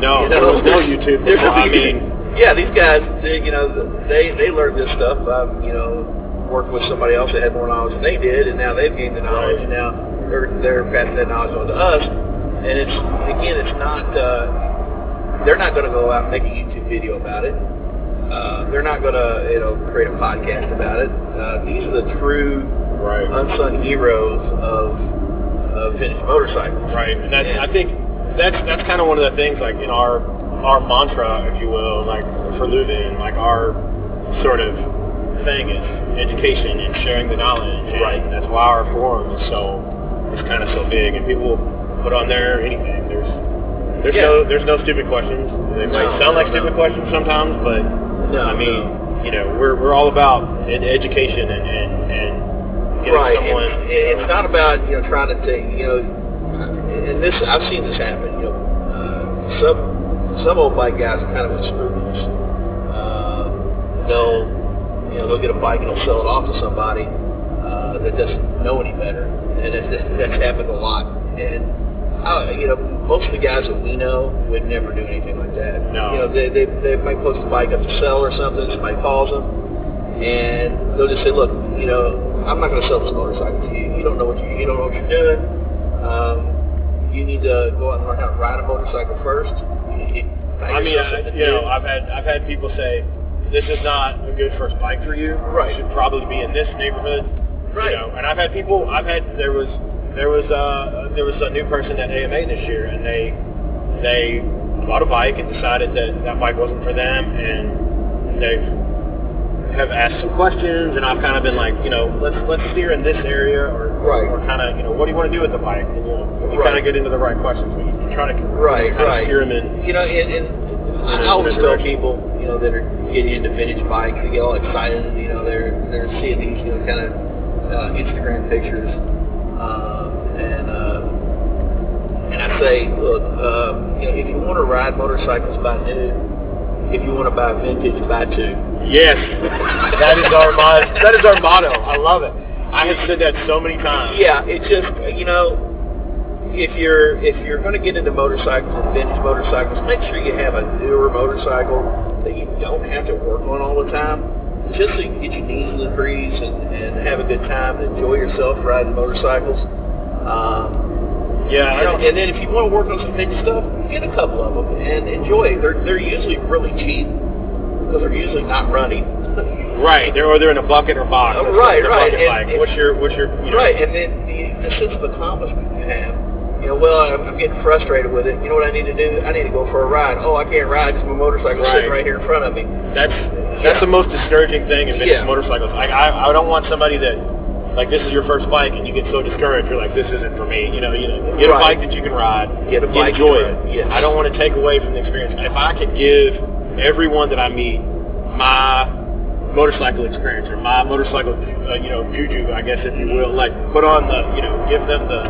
No, You there know, was no YouTube. there's no I mean, Yeah, these guys, they, you know, they they learned this stuff. Um, you know, working with somebody else that had more knowledge than they did, and now they've gained the knowledge, Right. and now they're they're passing that knowledge on to us. And it's again, it's not. Uh, they're not going to go out and make a YouTube video about it. Uh, they're not going to, you know, create a podcast about it. Uh, these are the true right. unsung heroes of, of vintage motorcycles. Right, and that's Yeah. I think that's that's kind of one of the things like in our our mantra, if you will, like for Lou Vin, like our sort of thing is education and sharing the knowledge. And Right. That's why our forum is so is kind of so big, and people will put on there anything. There's there's Yeah. no there's no stupid questions. They No, might sound like stupid no. questions sometimes, but No, I mean, you know, we're we're all about education and and, and getting right. someone. and it's not about you know trying to take you know, and this I've seen this happen. You know, uh, some some old bike guys are kind of unscrupulous. Uh, they'll you know they'll get a bike and they'll sell it off to somebody uh, that doesn't know any better, and that's, that's happened a lot. And uh, you know, most of the guys that we know would never do anything like that. No. You know, they, they, they might post a bike up to sell or something. Somebody calls them, and they'll just say, "Look, you know, I'm not going to sell this motorcycle to you. You don't know what you you don't know what you're doing. Um, you need to go out and learn how to ride a motorcycle first. You, you, I mean, I, you know. I've had I've had people say this is not a good first bike for you. Right. You should probably be in this neighborhood. Right. You know, and I've had people. I've had there was there was uh there was a new person at AMA this year, and they they bought a bike and decided that that bike wasn't for them, and they have asked some questions, and I've kind of been like, you know, let's let's steer in this area, or Right. or kind of, you know, what do you want to do with the bike? And, you know, you Right. kind of get into the right questions, but you, you try to Right, kind of steer them in. You know, and, and I always tell people, you know, that are getting into vintage bikes, they get all excited. You know, they're they're seeing these, you know, kind of uh, Instagram pictures, um, and uh, and I say, look, um, you know, if you want to ride motorcycles, buy new. If you want to buy vintage, buy two. Yes, that is our motto. That is our motto. I love it. I have said that so many times. Yeah, it just you know, if you're if you're going to get into motorcycles and vintage motorcycles, make sure you have a newer motorcycle that you don't have to work on all the time. just so you can get your knees in the grease and, and have a good time and enjoy yourself riding motorcycles. Um, Yeah, I and, don't. and then if you want to work on some vintage stuff, get a couple of them and enjoy. They're, they're usually really cheap because they're usually not running. Right, they're or they're in a bucket or box. Oh, That's right, right, and- and- what's your what's your you know, Right, and then the, the sense of accomplishment you have. You know, well, I'm, I'm getting frustrated with it. You know what I need to do? I need to go for a ride. Oh, I can't ride because my motorcycle's sitting Right. right here in front of me. That's that's the most discouraging thing in vintage Yeah. motorcycles. Like I, I don't want somebody that like this is your first bike and you get so discouraged. You're like, this isn't for me. You know, you know, get a bike that you can ride. Get a bike enjoy it. yes. I don't want to take away from the experience. If I could give everyone that I meet my motorcycle experience or my motorcycle, uh, you know, juju, I guess if you will, like put on the, you know, give them the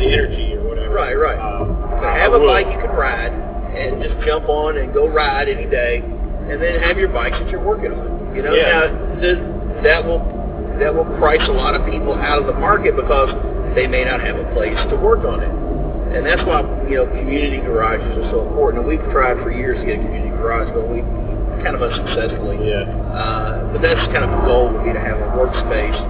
the energy or whatever. Right, right. Uh, So have a would. bike you can ride and just jump on and go ride any day, and then have your bikes that you're working on. You know, Yeah. now th- that will that will price a lot of people out of the market because they may not have a place to work on it. And that's why you know community garages are so important. And we've tried for years to get a community garage, but we kind of unsuccessfully. Yeah. Uh, but that's kind of a goal would be to have a workspace.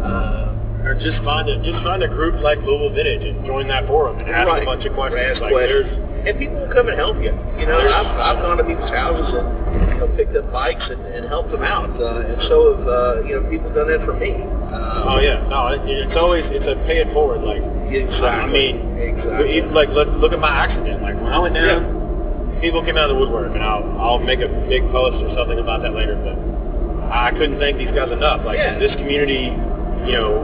Uh, Or just find a just find a group like Louisville Vintage and join that forum and ask Right. a bunch of questions. Ask like questions. and people will come and help you. You know, I've, I've gone to people's houses and you know picked up bikes and, and helped them out, uh, and so have uh, you know people done that for me. Uh, Oh yeah, no, it, it's always it's a pay it forward. Like Exactly. I mean, Exactly. it- like look look at my accident. Like when I went down, people came out of the woodwork, and I'll I'll make a big post or something about that later. But I couldn't thank these guys enough. Like Yeah. this community, you know,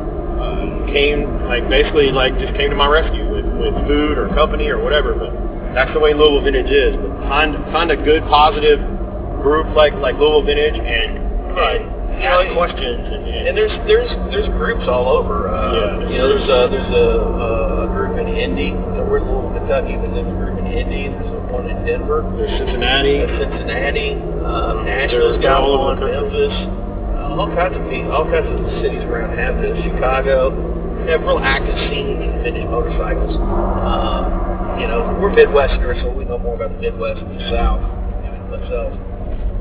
came like basically like just came to my rescue with, with food or company or whatever. But that's the way Louisville Vintage is. But find find a good positive group like like Louisville Vintage and and You ask know, questions and, and And there's there's there's groups all over. Uh, Yeah. You know, there's a there's a, a group in Indy. Uh, we're in Louisville, Kentucky, but there's a group in Indy. There's a one in Denver. there's Cincinnati. Uh, Cincinnati, uh, They're- got one. Memphis, all kinds of people, all kinds of cities around have this. Chicago, they have real active scenes in vintage motorcycles. Um, you know, we're Midwesterners, so we know more about the Midwest than the South. Even myself,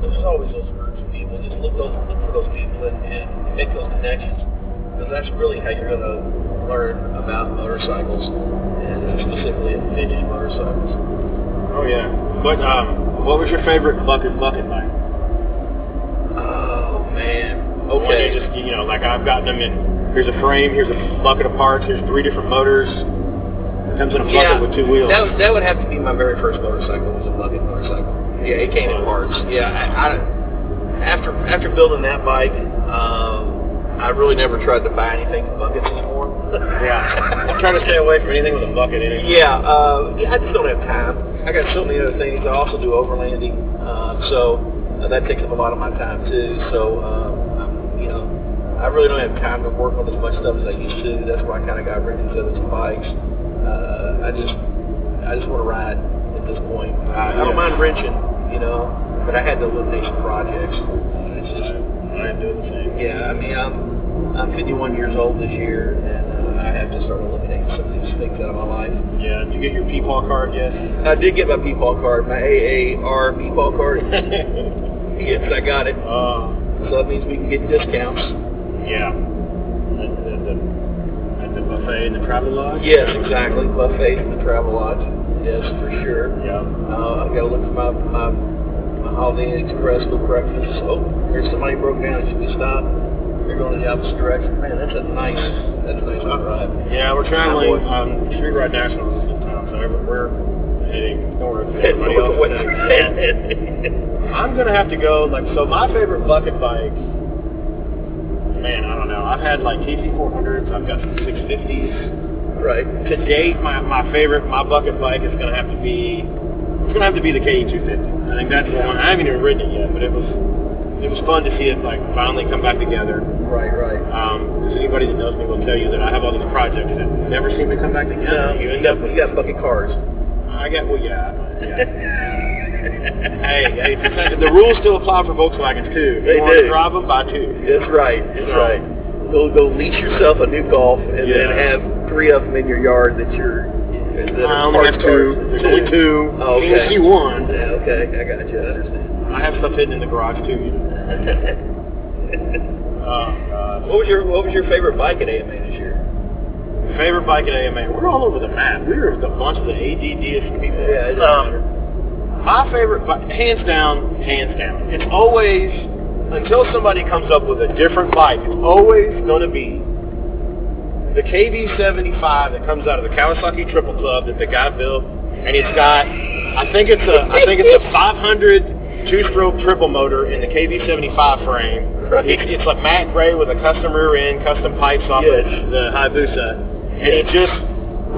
but there's always those groups of people. Just look those, look for those people and, and make those connections, because that's really how you're going to learn about motorcycles, and specifically vintage motorcycles. Oh yeah. What um what was your favorite bucket bucket bike? Man. One Okay. you just you know like I've gotten them in. Here's a frame. Here's a bucket of parts. Here's three different motors. Comes in a bucket with two wheels. That, that would have to be my very first motorcycle. Was a bucket motorcycle. Yeah, it came in parts. Yeah, I, I after after building that bike, um, I really never tried to buy anything in buckets anymore. yeah. I'm trying to stay away from anything with a bucket in it. Yeah, uh, yeah, I just don't have time. I got so many other things. I also do overlanding, uh, so uh, that takes up a lot of my time too. So, um, I'm, you know, I really don't have time to work on as much stuff as I used to. That's why I kind of got rid of these other two bikes. Uh, I just, I just want to ride at this point. I, I don't mind wrenching, you know, but I had to eliminate some projects. It's just, I am doing the same. yeah, I mean, I'm, I'm 51 years old this year, and uh, I have to start eliminating some of these things out of my life. Yeah. Did you get your Peepaw card yet? I did get my Peepaw card, my AAR Peepaw card. yes, I got it. uh, So that means we can get discounts. yeah. At, at the at the buffet in the travel lodge. Yes, exactly. Buffet in the Travel Lodge. Yes, for sure. Yeah. Uh, I got to look for my, my, my Holiday Inn Express for breakfast. Oh, here's somebody broke down. Should we stop? They're going in the opposite direction. Man, that's a nice, that's a nice drive. Yeah, we're traveling. Um, Street Rod Nationals is in town, so we're heading north. North else is away. down. I'm gonna have to go. Like, so my favorite bucket bikes. Man, I don't know. I've had like TC 400s. I've got some 650s. right. To date, my, my favorite, my bucket bike is gonna have to be. It's gonna have to be the KE 250. I think that's the one. I haven't even ridden it yet, but it was it was fun to see it like finally come back together. Right, right. Um, because anybody that knows me will tell you that I have all these projects that never seem to come back together. No, you got, you got bucket cars. I got well, yeah. yeah. hey, hey, the rules still apply for Volkswagens too. If They you want to do. drive them, buy two. That's right. That's So- right. Go go lease yourself a new Golf and then have three of them in your yard that you're. That I only have two. There's only two. Oh, okay. You can see one. Yeah, okay, I got you. I understand. I have stuff hidden in the garage too. You know. Oh god. What was your What was your favorite bike at AMA this year? Favorite bike at AMA. We're all over the map. We were the bunch of the ADDiest people. Yeah, it doesn't Um, matter. My favorite, hands down, hands down. It's always until somebody comes up with a different bike. It's always going to be the KV75 that comes out of the Kawasaki Triple Club that the guy built, and it's got, I think it's a, I think it's a 500 two-stroke triple motor in the KV75 frame. It's, it's like matte gray with a custom rear end, custom pipes off Yes. of the Hayabusa, and it just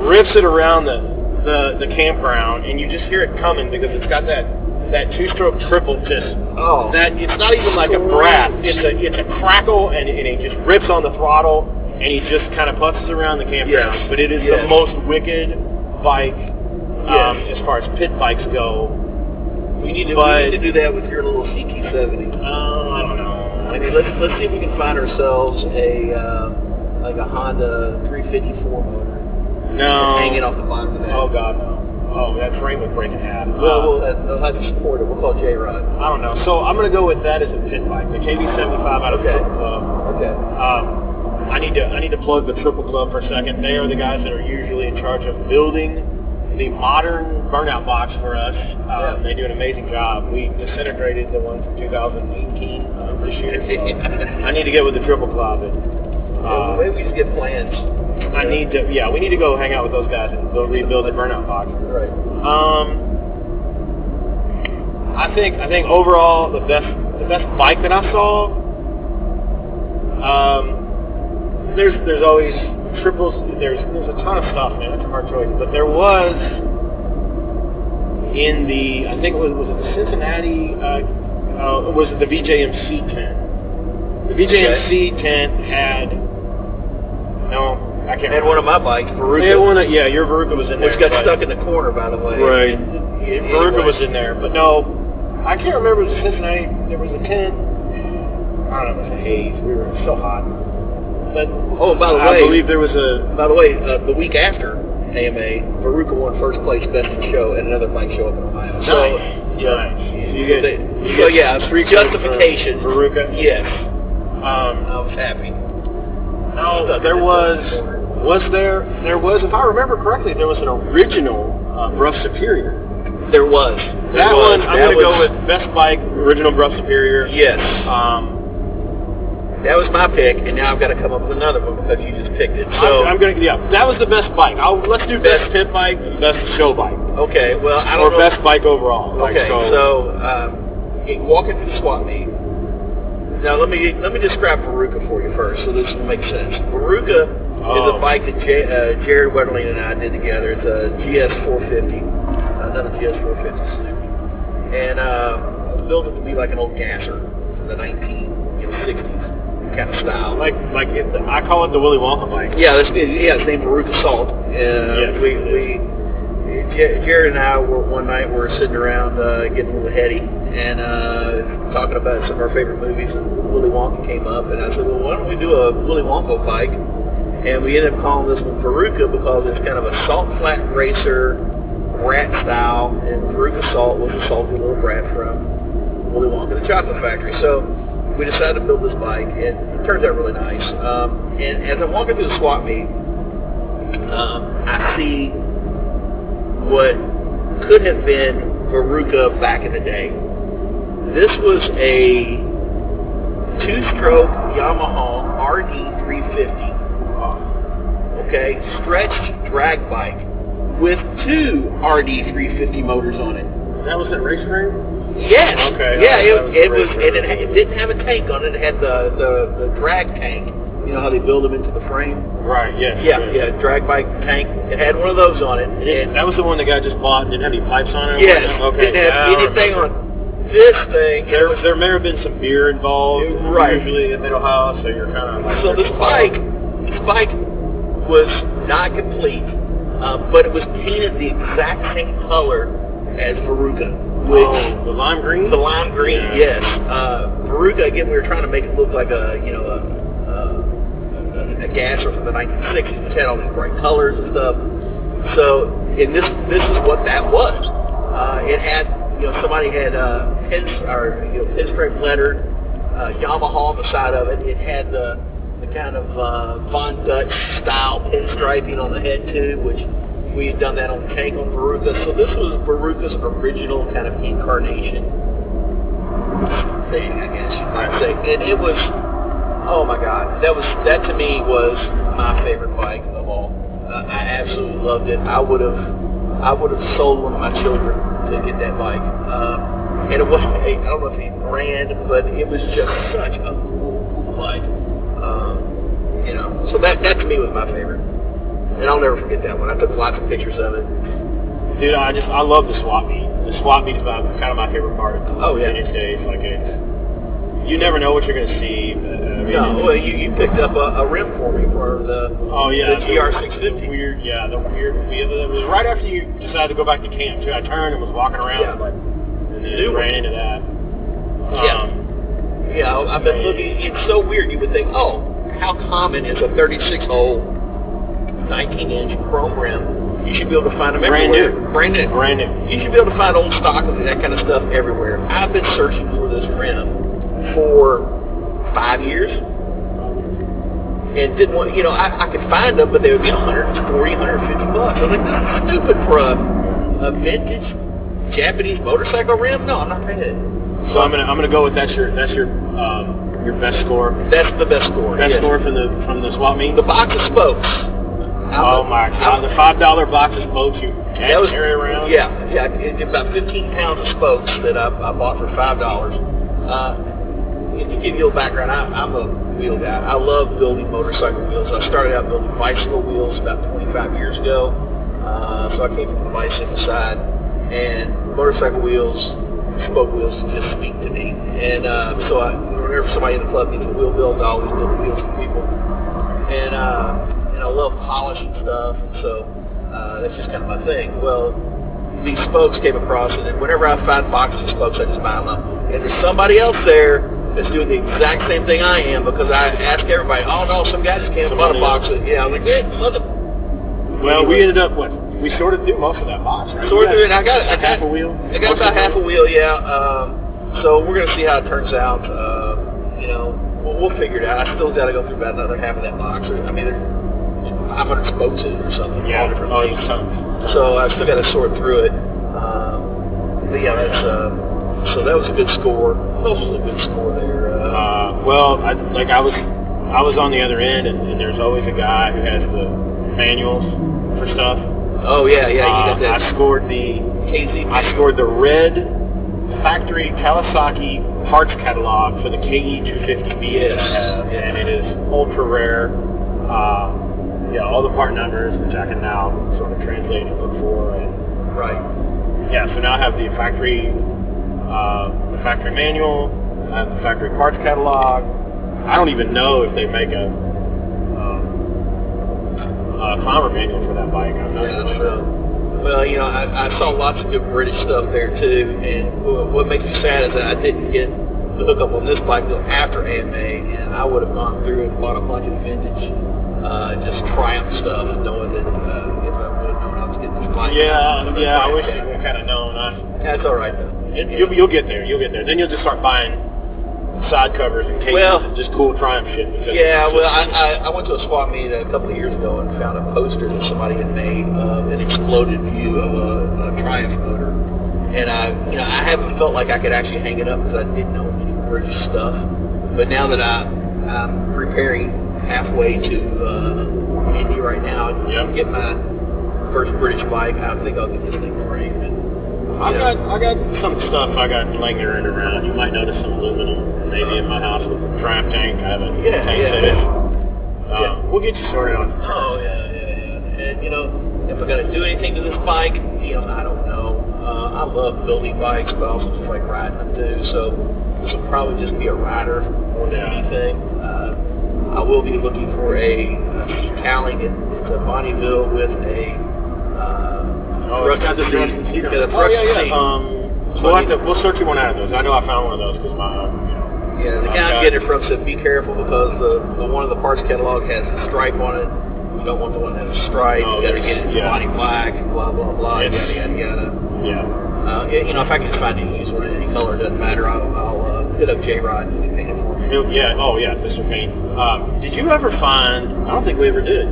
rips it around the, the, the campground, and you just hear it coming because it's got that that two-stroke triple just Oh. that it's not even like a brat. It's a it's a crackle, and, and it just rips on the throttle, and he just kind of putzes around the campground. Yes. But it is Yes. the most wicked bike um, Yes. as far as pit bikes go. We need to, But- we need to do that with your little CT70. Uh, I don't know. I mean, let's let's see if we can find ourselves a uh, like a Honda 354 motor no. hanging off the bottom of that. Oh god, no. Oh, that frame would break in half. Well, Uh, we'll, uh, they'll have to support it. We'll call J Rod. I don't know. So I'm gonna go with that as a pit bike, the KV75 out of Okay. Triple Club. Okay. Um, I need to I need to plug the Triple Club for a second. They are the guys that are usually in charge of building the modern burnout box for us. Um, Yeah. They do an amazing job. We disintegrated the one from 2018 uh, this year. So I need to get with the Triple Club. And, Uh, uh, maybe we just get plans. I need to yeah we need to go hang out with those guys and build, rebuild the burnout box. Right. Um, I think I think overall the best the best bike that I saw. Um, there's there's always triples. There's there's a ton of stuff, man. That's a hard choice, but there was in the I think it was was it the Cincinnati. Uh, uh, was it the VJMC tent? The VJMC tent had no. I can't. And remember. one of my bikes, Veruca, Yeah, one of, yeah, your Veruca was in there. which got but- stuck in the corner, by the way. Right. And- anyway. was in there, but no, I can't remember. It was Cincinnati. There was a tent. I don't know. It was a haze. We were so hot. But Oh, by the way, I believe there was a. by the way, uh, the week after AMA, Veruca won first place best in show at another bike show up in Ohio. So, nice. yeah. nice. So you get. they- you so get yeah, justification. Veruca. Yes, Um, I was happy. No, there was. Was there? There was. If I remember correctly, there was an original uh, Brough Superior. There was. There That was. one, I'm That going to was- go with best bike, original Brough Superior. Yes, Um, that was my pick, and now I've got to come up with another one because you just picked it. So, I'm, I'm gonna yeah. That was the best bike. I'll, let's do best, Best- pit bike, best show bike, okay, well, I don't or know. best bike overall. Like, Okay, so um, in walking through the swap meet. Now let me let me describe Veruca for you first, so this will make sense. Veruca is Oh. a bike that J, uh, Jared Wetterling and I did together. It's a GS 450, another GS 450 Suzuki, and uh, built it to be like an old gasser from the 1960s kind of style. like like it, I call it the Willy Wonka bike. Yeah, that's yeah. It's named Veruca Salt. Uh, Yes, we, we Jared and I were one night we were sitting around uh, getting a little heady and uh, talking about some of our favorite movies, and Willy Wonka came up, and I said, well, why don't we do a Willy Wonka bike? And we ended up calling this one Veruca because it's kind of a salt flat racer, brat style, and Veruca Salt was a salty little brat from Willy Wonka the Chocolate Factory. So we decided to build this bike, and it turns out really nice. Um, and as I'm walking through the swap meet, um, I see what could have been Veruca back in the day. This was a two-stroke Yamaha RD350, okay, stretched drag bike with two RD350 motors on it. That was that race frame. Yes. Okay, Yeah, that was it, it was, and it, it didn't have a tank on it. It had the, the, the drag tank. You know how they build them into the frame? Right. Yes. Yeah, yes. yeah, drag bike tank. It had one of those on it. It- And- that was the one the guy just bought and didn't have any pipes on it. yes, Okay. didn't have anything on. This thing, There, was, there may have been some beer involved. Right. Usually in Middle House, so you're kind of like. so this bike, this bike was not complete, uh, but it was painted the exact same color as Veruca, which Oh, the lime green. The lime green, Yeah. yes. Uh, Veruca, again, we were trying to make it look like a, you know, a, a, gasser from the 1960s, which had all these bright colors and stuff. So, and this this is what that was. Uh, it had, you know, somebody had uh, pins or you know, pinstripe lettered uh, Yamaha on the side of it. It had the, the kind of uh, Von Dutch style pinstriping on the head tube, which we had done that on the tank on Veruca. So this was Veruca's original kind of incarnation thing, I guess you might say. And it was, oh my God, that was that to me was my favorite bike of all. Uh, I absolutely loved it. I would have, I would have sold one of my children to get that bike. Um, and it wasn't, a, I don't know if he brand, but it was just such a cool, cool bike. Um, you know, so that that to me was my favorite. And I'll never forget that one. I took lots of pictures of it. Dude, I just I love the swap meet. The swap meet is my, kind of my favorite part of Oh, yeah. these days. Like it's, you never know what you're gonna see. But, uh, I mean, No, well, you, you picked up a, a rim for me for the Oh yeah, the GR650. The weird, yeah, the weird. It was right after you decided to go back to camp too. I turned and was walking around, Yeah. and then New one. ran into that. Yeah. Um, Yeah, I've been looking. It's so weird. You would think, oh, how common is a 36 hole, 19 inch chrome rim? You should be able to find them Brand everywhere. new. Brand new. brand new. You should be able to find old stock and that kind of stuff everywhere. I've been searching for this rim for five years and didn't want, you know, I, I could find them, but they would be 140, 150 bucks. I was like, no, I'm not stupid for a, a vintage Japanese motorcycle rim. No, I'm not paying it. So I'm gonna I'm gonna go with that's your that's your um, your best score. That's the best score. Best yes. score from the from the swap meet. The box of spokes. oh my god, the five dollar box of spokes you That was carry around. Yeah, yeah, it, about 15 pounds of spokes that I, I bought for five dollars. Uh, to give you a background, I, I'm a wheel guy. I love building motorcycle wheels. I started out building bicycle wheels about 25 years ago. Uh, so I came from the bicycle side, and motorcycle wheels, spoke wheels just speak to me. And uh, so I, whenever somebody in the club needs a wheel built, I always build wheels for people. And uh, and I love polishing stuff, and so uh, that's just kind of my thing. Well, these spokes came across, and whenever I find boxes of spokes, I just buy them up. And there's somebody else there that's doing the exact same thing I am because I ask everybody, oh no, some guy just came bought a box. Of, yeah, I was like, eh, mother. Well, we ended up what we sorted through most of that box. Right? Sorted through it. I got, I got half a wheel. I got about half a wheel, yeah. Um, so we're gonna see how it turns out. Uh, you know, we'll, we'll figure it out. I still got to go through about another half of that box. I mean, there's 500 spokes in it or something. Yeah, all different oh, things. So I've still got to sort through it. Um, but yeah, that's uh, so that was a good score. Else was a good score there? Uh, Uh, well, I, like I was, I was on the other end, and, and there's always a guy who has the manuals for stuff. oh yeah, yeah, you Uh, got I scored the, KZ. I scored the red factory Kawasaki parts catalog for the KE 250B Yes, that have, yes. and it is ultra rare. Uh, yeah, all the part numbers, which I can now sort of translate and look for, and right. yeah, so now I have the factory, uh, the factory manual, I the factory parts catalog. I don't even know if they make a, um, a Clymer manual for that bike. I'm not Yeah, I sure. Well, you know, I, I saw lots of good British stuff there too, and what makes me sad is that I didn't get the hookup on this bike until after AMA, and I would have gone through and bought a bunch of vintage, uh, just Triumph stuff, knowing that uh, if I would have known I was getting this bike. Yeah, the yeah. I wish you would kind of known. I, That's all right though. it, you'll, you'll get there. You'll get there. Then you'll just start buying side covers and cases Well, and just cool Triumph shit. Because Yeah, it's well, just- I, I, I went to a swap meet a couple of years ago and found a poster that somebody had made of an exploded view of a, a Triumph motor. And I, you know, I haven't felt like I could actually hang it up because I didn't know any British stuff. But now that I, I'm preparing halfway to uh, Indy right now Yep. get my first British bike, I think I'll get this thing framed. And, I got I got some stuff I got laying there underground. You might notice some aluminum maybe in my house with a Triumph tank. I have a Yeah, tank yeah, set yeah. in. Uh, We'll get you sorted on. Oh yeah, yeah, yeah. And you know, if I gotta do anything to this bike, you know, I don't know. Uh, I love building bikes, but I also just like riding them too. So this will probably just be a rider more than Yeah. anything. Uh, I will be looking for a, a seat cowling. It, it's Bonneville with a uh, Oh, the seat. Thruxton seat. Yeah, the oh, yeah, yeah. Um, we'll, have to, we'll search you one out of those. I know I found one of those because my, uh, you know, Yeah, the guy I'm getting it from said be careful because the, the one of the parts catalog has a stripe on it. You don't want the one that has a stripe. Oh, you got to get it in yeah. body black, blah blah blah, yada It's- yada yada. yeah. Uh, you know, if I can find any used one in any color, doesn't matter. I'll, I'll uh, hit up J Rod and paint it for me. Yeah. Oh, yeah. Mr. Paint. Um, did you ever find? I don't think we ever did.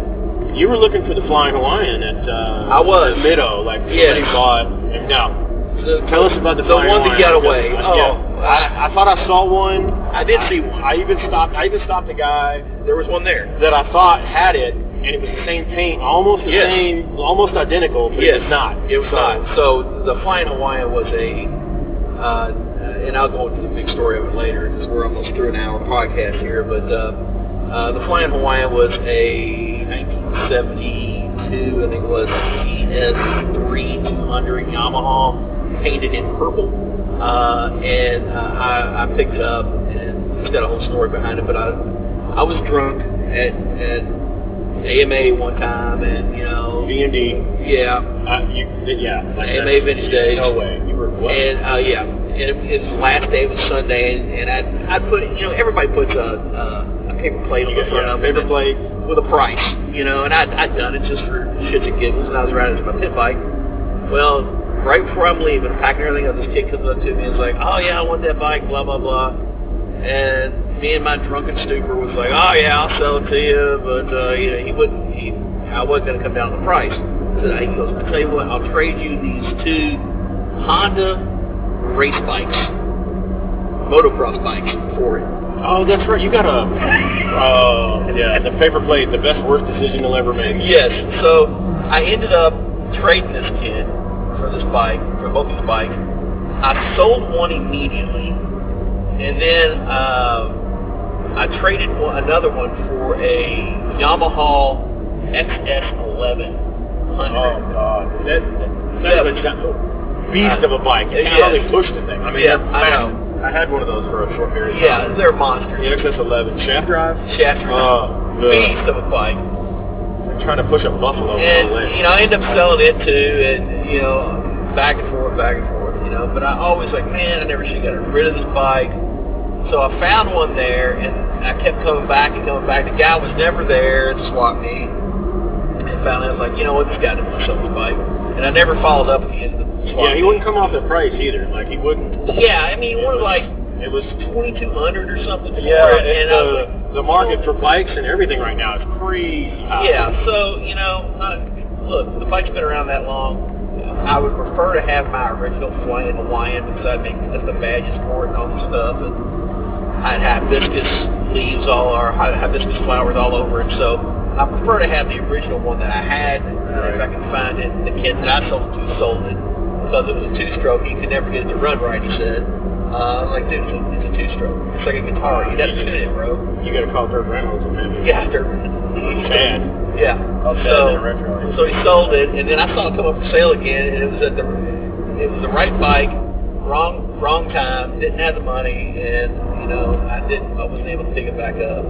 You were looking for the Flying Hawaiian at. Uh, I was. at Mid-O. Like somebody bought. And now, The- tell us about the the Flying one to get away. Oh, yeah. I, I thought I saw one. I did see one. I even stopped. I even stopped a guy There was one there. that I thought had it, and it was the same paint, almost the Yes. same, almost identical, but yes, it was not. It was So- not. So the Flying Hawaiian was a, uh, and I'll go into the big story of it later because we're almost through an hour podcast here. But uh, uh, the Flying Hawaiian was a 1972, I think it was CS3 200 Yamaha, painted in purple. Uh, and uh, I, I picked it up, and it's got a whole story behind it. But I, I was drunk at, at AMA one time, and you know, V and D. yeah, Uh, you, yeah. Like AMA Vintage Days. No way. You were what? and uh, yeah, and it, it was the last day was Sunday, and, and I I put you know everybody puts a, a, a paper plate on the front yeah, of it paper plate. with a price, you know, and I'd, I'd done it just for shits and giggles, and I was riding my pit bike. Well, right before I'm leaving, packing everything up, this kid comes up to me and is like, "Oh yeah, I want that bike," blah blah blah, and me and my drunken stupor was like, "Oh yeah, I'll sell it to you," but uh, you know, he wouldn't. He, I wasn't going to come down on the price. I said, he goes, "I tell you what, I'll trade you these two Honda race bikes, motocross bikes for it." Oh, that's right. You got a. Uh, yeah, the paper plate, the best worst decision you'll ever make. Yes. So I ended up trading this kid for this bike, for both these bikes. I sold one immediately, and then uh, I traded one, another one for a Yamaha XS11 Oh God, that, that a beast of a bike. It's Yeah. how they push the thing. I mean, Yeah, I know. I had one of those for a short period. of Yeah, time. they're monsters. The XS11 shaft drive. Shaft drive. Oh, the- beast of a bike. Like trying to push a buffalo And you know, I ended up selling it too, and you know, back and forth, back and forth. You know, but I always like, man, I never should have got rid of this bike. So I found one there, and I kept coming back and coming back. The guy was never there at the swap meet. And finally, I was like, you know what, this guy doesn't want to sell this bike. And I never followed up at the end of the yeah, he wouldn't come off the price either. Like he wouldn't. Yeah, I mean, wanted like It was. twenty two hundred or something Yeah, it, and I the, like, the market for bikes and everything right now is crazy. high. Yeah, so, you know, uh, look, the bike's been around that long. I would prefer to have my original Flying Hawaiian because I'd make custom badges for it and all this stuff. And I'd have hibiscus leaves all, or hi- hibiscus flowers all over it. So I prefer to have the original one that I had uh, if I can find it. The kid that I sold it to sold it because it was a two-stroke. He could never get it to run right, he said. Uh, I'm like, dude, it's a, it's a two-stroke. It's like a guitar. You got to tune it, bro. You got to call Dirk Reynolds and maybe Yeah, after. Chad. Yeah. I'll Chad So, in a retro. so he sold it, and then I saw it come up for sale again, and it was at the, it was the right bike, wrong, wrong time, didn't have the money, and you know, I didn't, I wasn't able to pick it back up.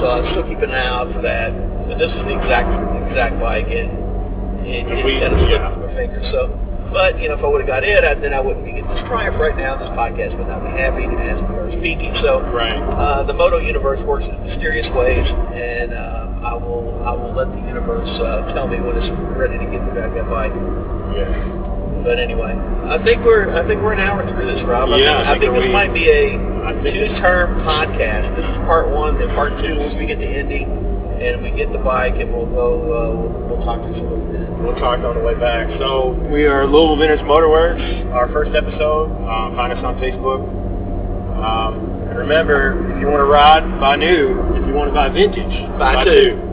So I still keep an eye out for that. But this was the exact, exact bike, and it, it We- of slipped yeah. through my fingers. So, but you know, if I would have got it, I, then I wouldn't be getting this triumph right now. This podcast would not be happening as we are speaking. So, Right. uh, the Moto universe works in mysterious ways, and uh, I will I will let the universe uh, tell me when it's ready to get me back that bike. Yes. But anyway, I think we're I think we're an hour through this, Rob. I Yeah, think, I I think this we- might be a I two-term podcast. This is part one, then part two once we get to Indy, and we get the bike, and we'll go uh, we'll, we'll talk to some of them. We'll talk on the way back. So we are Louisville Vintage Motorworks. Our first episode. Um, find us on Facebook. Um, and remember, if you want to ride, buy new. If you want to buy vintage, Buy two.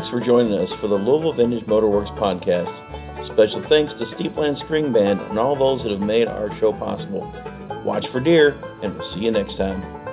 Thanks for joining us for the Louisville Vintage Motorworks podcast. Special thanks to Steepland String Band and all those that have made our show possible. Watch for deer, and we'll see you next time.